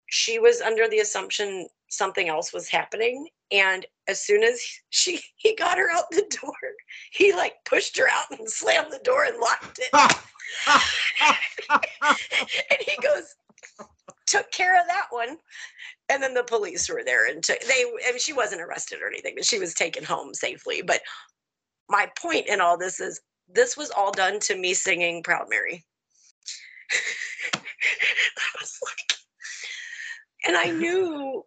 She was under the assumption something else was happening. And as soon as she he got her out the door, he like pushed her out and slammed the door and locked it. and he goes, took care of that one. And then the police were there and took they I mean she wasn't arrested or anything, but she was taken home safely. But my point in all this is this was all done to me singing Proud Mary. I was like, and I knew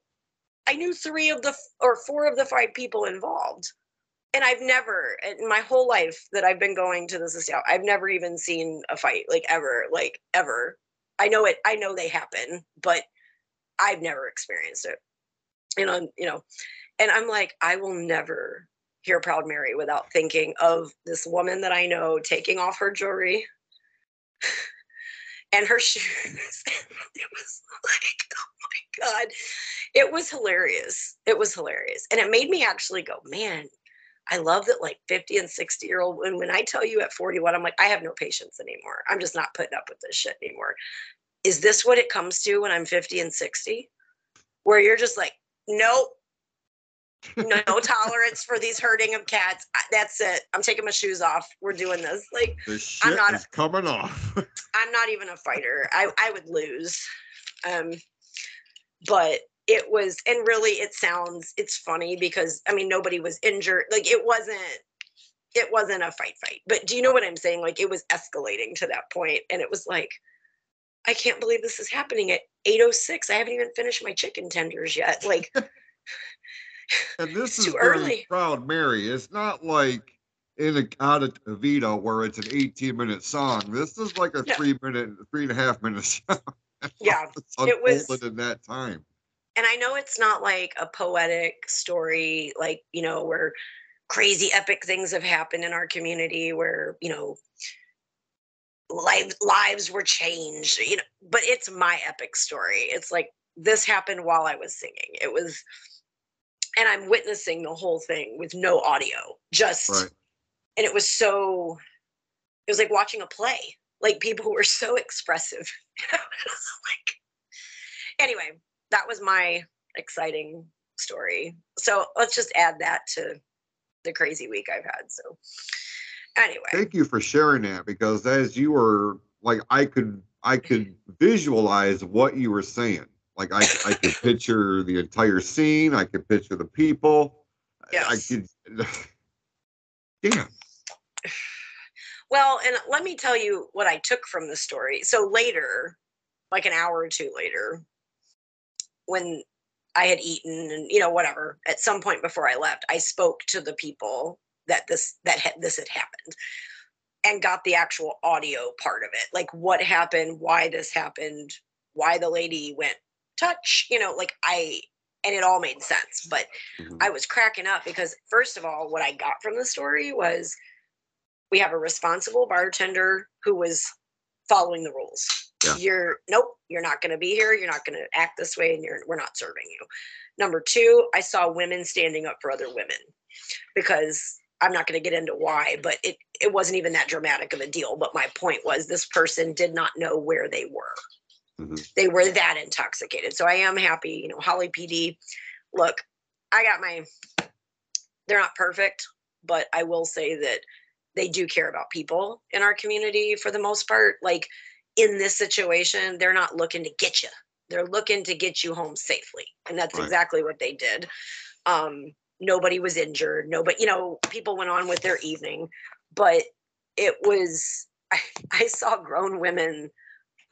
I knew three of the or four of the five people involved. And I've never in my whole life that I've been going to this estate, I've never even seen a fight like ever, like ever. I know it, I know they happen, but I've never experienced it. And I'm, you know, and I'm like, I will never hear Proud Mary without thinking of this woman that I know taking off her jewelry and her shoes. it was like, oh my God. It was hilarious. It was hilarious. And it made me actually go, man, I love that like 50 and 60 year old. And when I tell you at 41, I'm like, I have no patience anymore. I'm just not putting up with this shit anymore. Is this what it comes to when I'm 50 and 60? Where you're just like, nope, no, tolerance for these hurting of cats. That's it. I'm taking my shoes off. We're doing this. Like, I'm not- is coming off. I'm not even a fighter. I, I would lose. Um, but it was, and really, it sounds, it's funny because I mean, nobody was injured. Like, it wasn't, it wasn't a fight, fight. But do you know what I'm saying? Like, it was escalating to that point, and it was like, I can't believe this is happening at 8:06. I haven't even finished my chicken tenders yet. Like, and this is very early. proud Mary. It's not like in a out of Vita where it's an 18 minute song. This is like a Yeah. three minute, three and a half minute song. yeah. It was- in that time. and I know it's not like a poetic story, like, you know, where crazy epic things have happened in our community where, you know, lives lives were changed, you know, but it's my epic story. It's like this happened while I was singing. It was and I'm witnessing the whole thing with no audio. Just Right. and it was so it was like watching a play. Like people were so expressive. like anyway, that was my exciting story. So let's just add that to the crazy week I've had. So anyway, Thank you for sharing that because as you were like, I could, I could visualize what you were saying. Like I, I could picture the entire scene. I could picture the people. Yes. I could. Damn. well, and let me tell you what I took from the story. So later, like an hour or two later, when I had eaten and you know whatever, at some point before I left, I spoke to the people that this that had, this had happened and got the actual audio part of it, like what happened, why this happened, why the lady went touch, you know, like I and it all made sense, but Mhm. I was cracking up because first of all, what I got from the story was we have a responsible bartender who was following the rules. Yeah. You're nope, you're not going to be here. You're not going to act this way, and you're we're not serving you. Number two, I saw women standing up for other women because I'm not going to get into why, but it it wasn't even that dramatic of a deal. But my point was this person did not know where they were. Mhm. They were that intoxicated. So I am happy, you know, Holly PD. Look, I got my they're not perfect, but I will say that they do care about people in our community for the most part. Like in this situation, they're not looking to get you. They're looking to get you home safely. And that's Right. exactly what they did. Um, nobody was injured. Nobody, you know, people went on with their evening, but it was, I, I saw grown women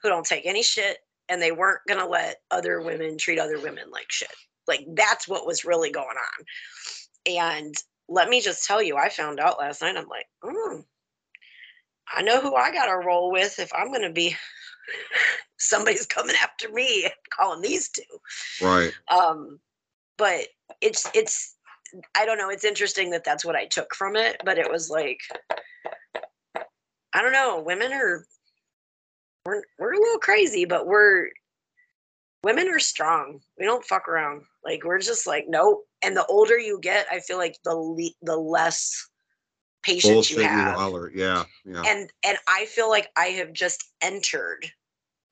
who don't take any shit and they weren't going to let other women treat other women like shit. Like that's what was really going on. And let me just tell you, I found out last night. I'm like, mm, I know who I got to roll with if I'm going to be somebody's coming after me, calling these two. Right. Um, but it's it's I don't know. It's interesting that that's what I took from it, but it was like I don't know. Women are we're we're a little crazy, but we're women are strong. We don't fuck around. Like we're just like nope. And the older you get, I feel like the le- the less patience Bullshit you have. holler. Yeah, yeah. And and I feel like I have just entered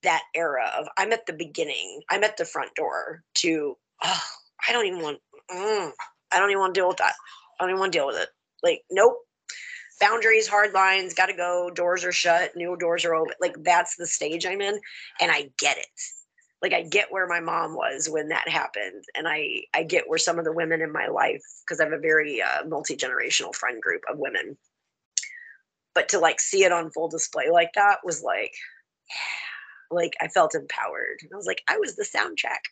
that era of I'm at the beginning. I'm at the front door to oh, I don't even want mm, I don't even want to deal with that. I don't even want to deal with it. Like nope. Boundaries, hard lines, got to go. Doors are shut. New doors are open. Like that's the stage I'm in, and I get it like I get where my mom was when that happened, and I I get where some of the women in my life because I have a very uh, multi generational friend group of women. But to like see it on full display like that was like, yeah, like I felt empowered. I was like, I was the soundtrack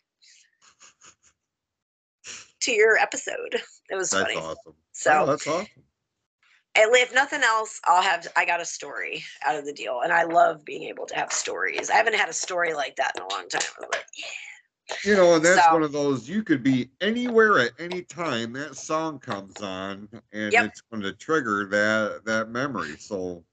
to your episode. It was funny. that's funny. awesome. So oh, that's awesome. If nothing else, I'll have I got a story out of the deal, and I love being able to have stories. I haven't had a story like that in a long time. Like, yeah. You know, and that's So- one of those you could be anywhere at any time. That song comes on, and Yep. it's going to trigger that that memory. So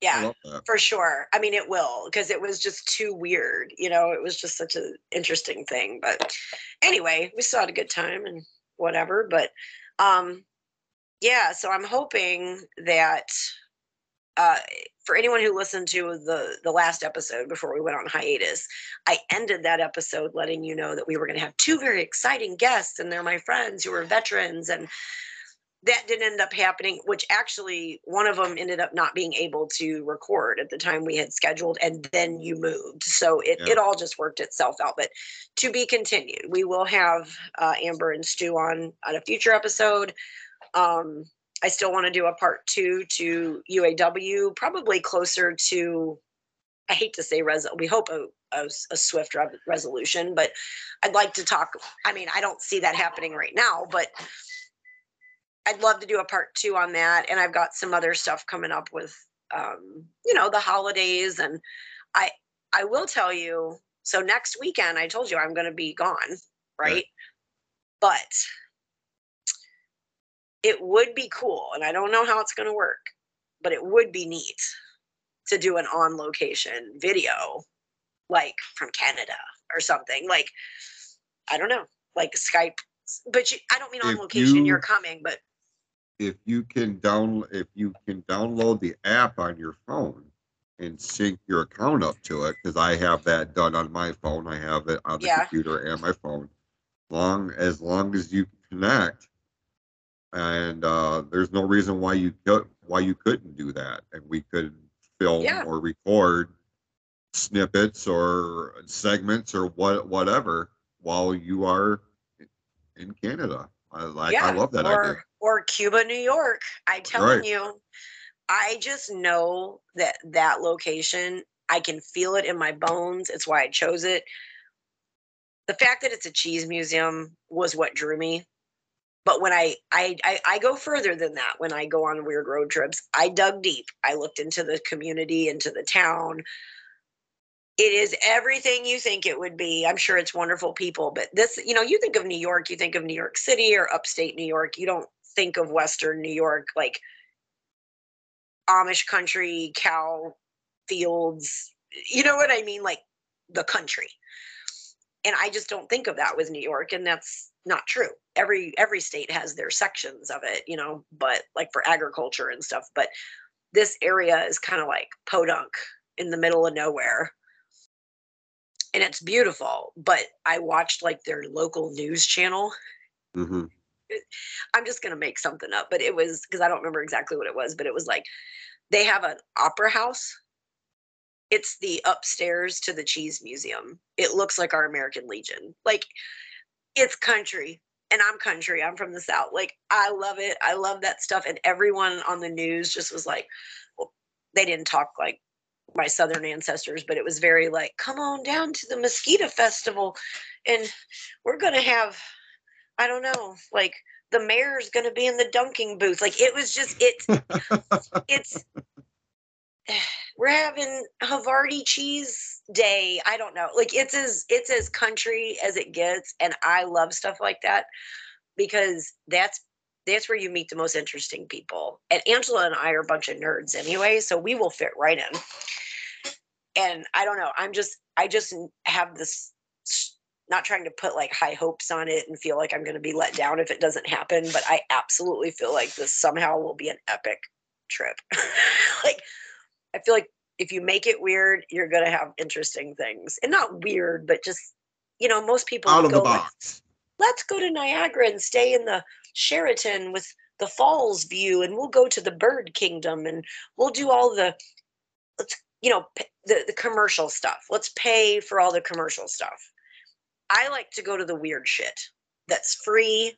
yeah, for sure. I mean, it will because it was just too weird. You know, it was just such an interesting thing. But anyway, we still had a good time and whatever. But um, yeah, so I'm hoping that uh, for anyone who listened to the the last episode before we went on hiatus, I ended that episode letting you know that we were going to have two very exciting guests, and they're my friends who are veterans and. That didn't end up happening, which actually one of them ended up not being able to record at the time we had scheduled, and then you moved. So it, Yeah. it all just worked itself out. But to be continued, we will have uh, Amber and Stu on on a future episode. Um, I still want to do a part two to UAW, probably closer to. I hate to say res. We hope a, a, a swift re- resolution, but I'd like to talk. I mean, I don't see that happening right now, but I'd love to do a part two on that. And I've got some other stuff coming up with, um, you know, the holidays. And I, I will tell you. So next weekend, I told you I'm going to be gone, right? Right. But it would be cool, and I don't know how it's going to work, but it would be neat to do an on location video, like from Canada or something. Like, I don't know, like Skype. But you, I don't mean on If location. you- you're coming, but If you can down if you can download the app on your phone and sync your account up to it, because I have that done on my phone. I have it on the Yeah. computer and my phone. Long as long as you connect, and uh, there's no reason why you could why you couldn't do that, and we could film Yeah. or record snippets or segments or what whatever while you are in Canada. I like I love that or, idea. Or Cuba, New York. I telling Right. you, I just know that that location, I can feel it in my bones. It's why I chose it. The fact that it's a cheese museum was what drew me. But when I, I I I go further than that when I go on weird road trips, I dug deep. I looked into the community, into the town. It is everything you think it would be. I'm sure it's wonderful people, but this, you know, you think of New York, you think of New York City or upstate New York. You don't think of Western New York like Amish country, cow fields. You know what I mean? Like the country. And I just don't think of that with New York, and that's not true. Every every state has their sections of it, you know, but like for agriculture and stuff. But this area is kind of like podunk in the middle of nowhere. And it's beautiful, but I watched like their local news channel hmm I'm just gonna make something up, but it was because I don't remember exactly what it was, but it was like they have an opera house. It's the upstairs to the cheese museum. It looks like our American Legion. Like it's country, and I'm country. I'm from the South. Like I love it. I love that stuff. And everyone on the news just was like, well, they didn't talk like my Southern ancestors, but it was very like, come on down to the Mosquito Festival, and we're gonna have I don't know, like the mayor's gonna be in the dunking booth. Like it was just it's it's we're having Havarti cheese day. I don't know. Like it's as it's as country as it gets, and I love stuff like that because that's that's where you meet the most interesting people. And Angela and I are a bunch of nerds anyway, so we will fit right in. and I don't know. I'm just I just have this not trying to put like high hopes on it and feel like I'm going to be let down if it doesn't happen, but I absolutely feel like this somehow will be an epic trip. like I feel like if you make it weird, you're going to have interesting things. And not weird, but just you know, most people Out of go the box. let's go to Niagara and stay in the Sheraton with the falls view and we'll go to the bird kingdom and we'll do all the let's you know the the commercial stuff let's pay for all the commercial stuff i like to go to the weird shit that's free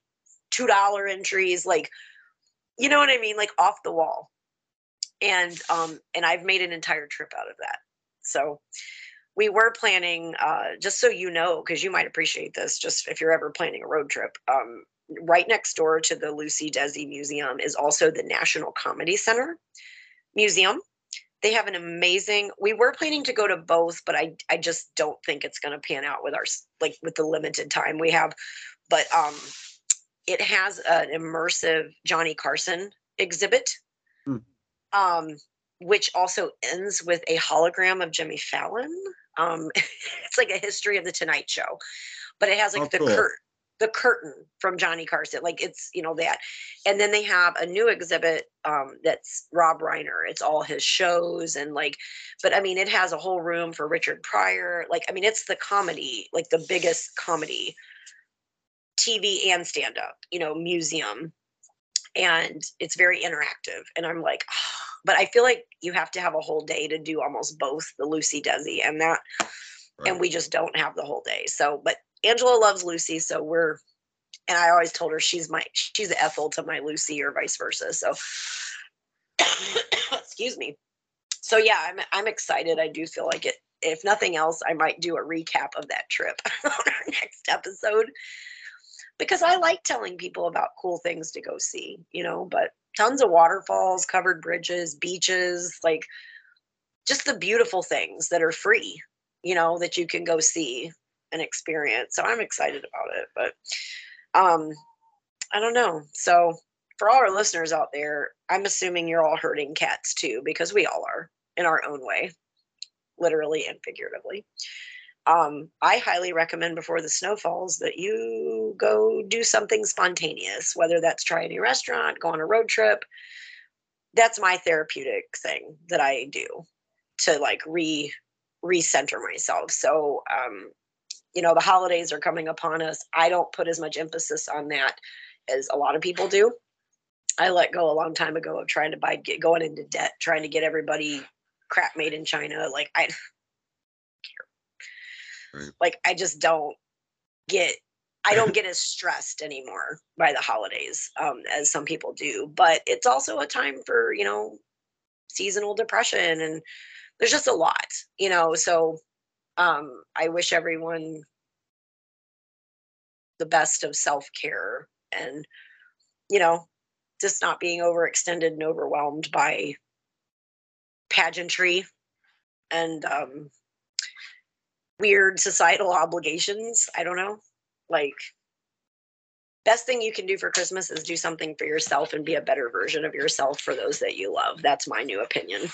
two dollar entries like you know what i mean like off the wall and um and i've made an entire trip out of that so we were planning uh just so you know because you might appreciate this just if you're ever planning a road trip um right next door to the lucy desi museum is also the national comedy center museum they have an amazing we were planning to go to both but i i just don't think it's going to pan out with our like with the limited time we have but um it has an immersive johnny carson exhibit. Um which also ends with a hologram of jimmy fallon um it's like a history of the tonight show but it has like Oh, the cool. cur- the curtain from johnny carson like it's you know that and then they have a new exhibit um, that's Rob Reiner. It's all his shows and like, but I mean, it has a whole room for Richard Pryor. Like, I mean, it's the comedy, like the biggest comedy, TV and stand up, you know, museum, and it's very interactive. And I'm like, but I feel like you have to have a whole day to do almost both the Lucy Desi and that, and we just don't have the whole day. So, but Angela loves Lucy, so we're and I always told her she's my she's Ethel to my Lucy or vice versa. So excuse me. So yeah, I'm I'm excited. I do feel like it. If nothing else, I might do a recap of that trip on our next episode because I like telling people about cool things to go see, you know, but tons of waterfalls, covered bridges, beaches, like just the beautiful things that are free, you know, that you can go see and experience. So I'm excited about it, but um I don't know. So for all our listeners out there, I'm assuming you're all herding cats too because we all are in our own way, literally and figuratively. Um, I highly recommend before the snow falls that you go do something spontaneous, whether that's try a new restaurant, go on a road trip. That's my therapeutic thing that I do to like re recenter myself. So um, you know, the holidays are coming upon us. I don't put as much emphasis on that as a lot of people do. I let go a long time ago of trying to buy get going into debt, trying to get everybody crap made in China. Like I Right. like I just don't get I don't get as stressed anymore by the holidays um, as some people do. But it's also a time for, you know, seasonal depression and there's just a lot, you know. So um, I wish everyone the best of self care and, you know, just not being overextended and overwhelmed by pageantry and um, weird societal obligations. I don't know. Like, best thing you can do for Christmas is do something for yourself and be a better version of yourself for those that you love. That's my new opinion. Uh,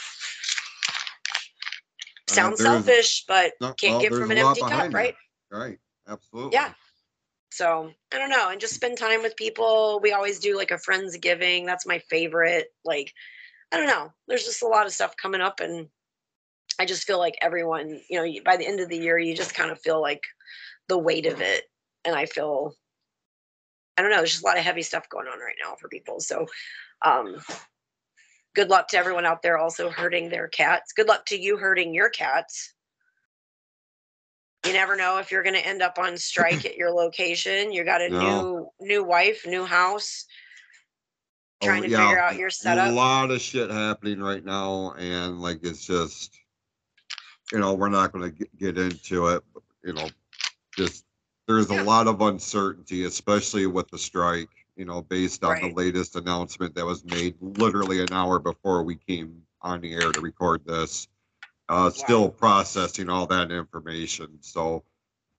Sounds there's- selfish, but no, can't well, give from an empty cup, right? Right. Absolutely. Yeah. So I don't know, and just spend time with people. We always do like a friends giving. That's my favorite. Like, I don't know. There's just a lot of stuff coming up, and I just feel like everyone, you know, by the end of the year, you just kind of feel like the weight of it, and I feel, I don't know. There's just a lot of heavy stuff going on right now for people. So, um, good luck to everyone out there also herding their cats. Good luck to you herding your cats you never know if you're going to end up on strike at your location. You got a No. new new wife, new house, Oh, trying to figure out your setup. A lot of shit happening right now, and like it's just, you know, we're not going to get, into it. But, you know, just there's a lot of uncertainty, especially with the strike. You know, based on Right. the latest announcement that was made literally an hour before we came on the air to record this. Uh, still processing all that information. So,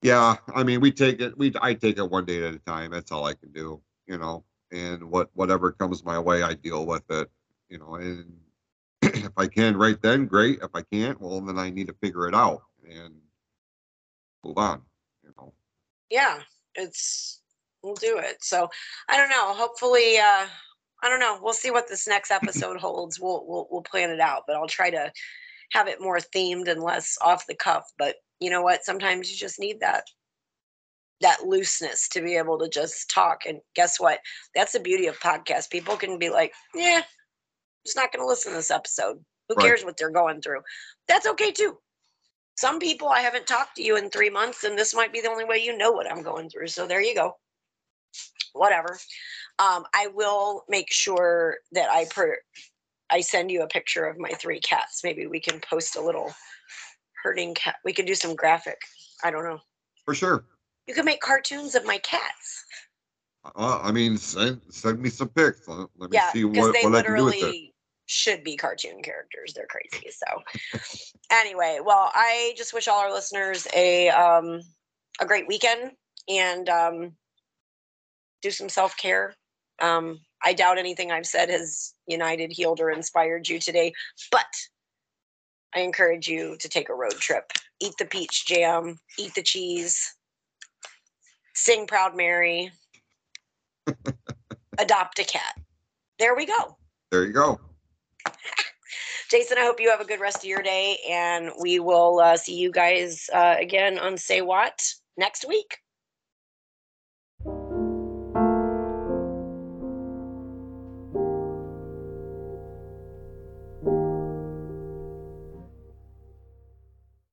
yeah, I mean, we take it. We I take it one day at a time. That's all I can do. You know, and what whatever comes my way, I deal with it. You know, and if I can right then, great. If I can't, well, then I need to figure it out and move on, you know. yeah it's we'll do it. So i don't know. Hopefully uh i don't know. We'll see what this next episode holds. We'll, we'll we'll plan it out but i'll try to have it more themed and less off the cuff. But you know what? Sometimes you just need that that looseness to be able to just talk. And guess what? That's the beauty of podcasts. People can be like yeah just not going to listen to this episode who Right. cares what they're going through that's okay too some people I haven't talked to you in three months, and this might be the only way you know what I'm going through. So there you go. Whatever. Um, I will make sure that I per I send you a picture of my three cats. Maybe we can post a little herding cat. We could do some graphic. I don't know. For sure. You can make cartoons of my cats. Uh, I mean, send, send me some pics. Let, me Yeah, see what, what I can do with it. Should be cartoon characters. They're crazy. So anyway, well, I just wish all our listeners a um a great weekend and um do some self-care. Um I doubt anything I've said has united, healed, or inspired you today, but I encourage you to take a road trip. Eat the peach jam, eat the cheese, sing Proud Mary, adopt a cat. There we go. There you go. Jason, I hope you have a good rest of your day, and we will uh, see you guys uh, again on Say Watt next week.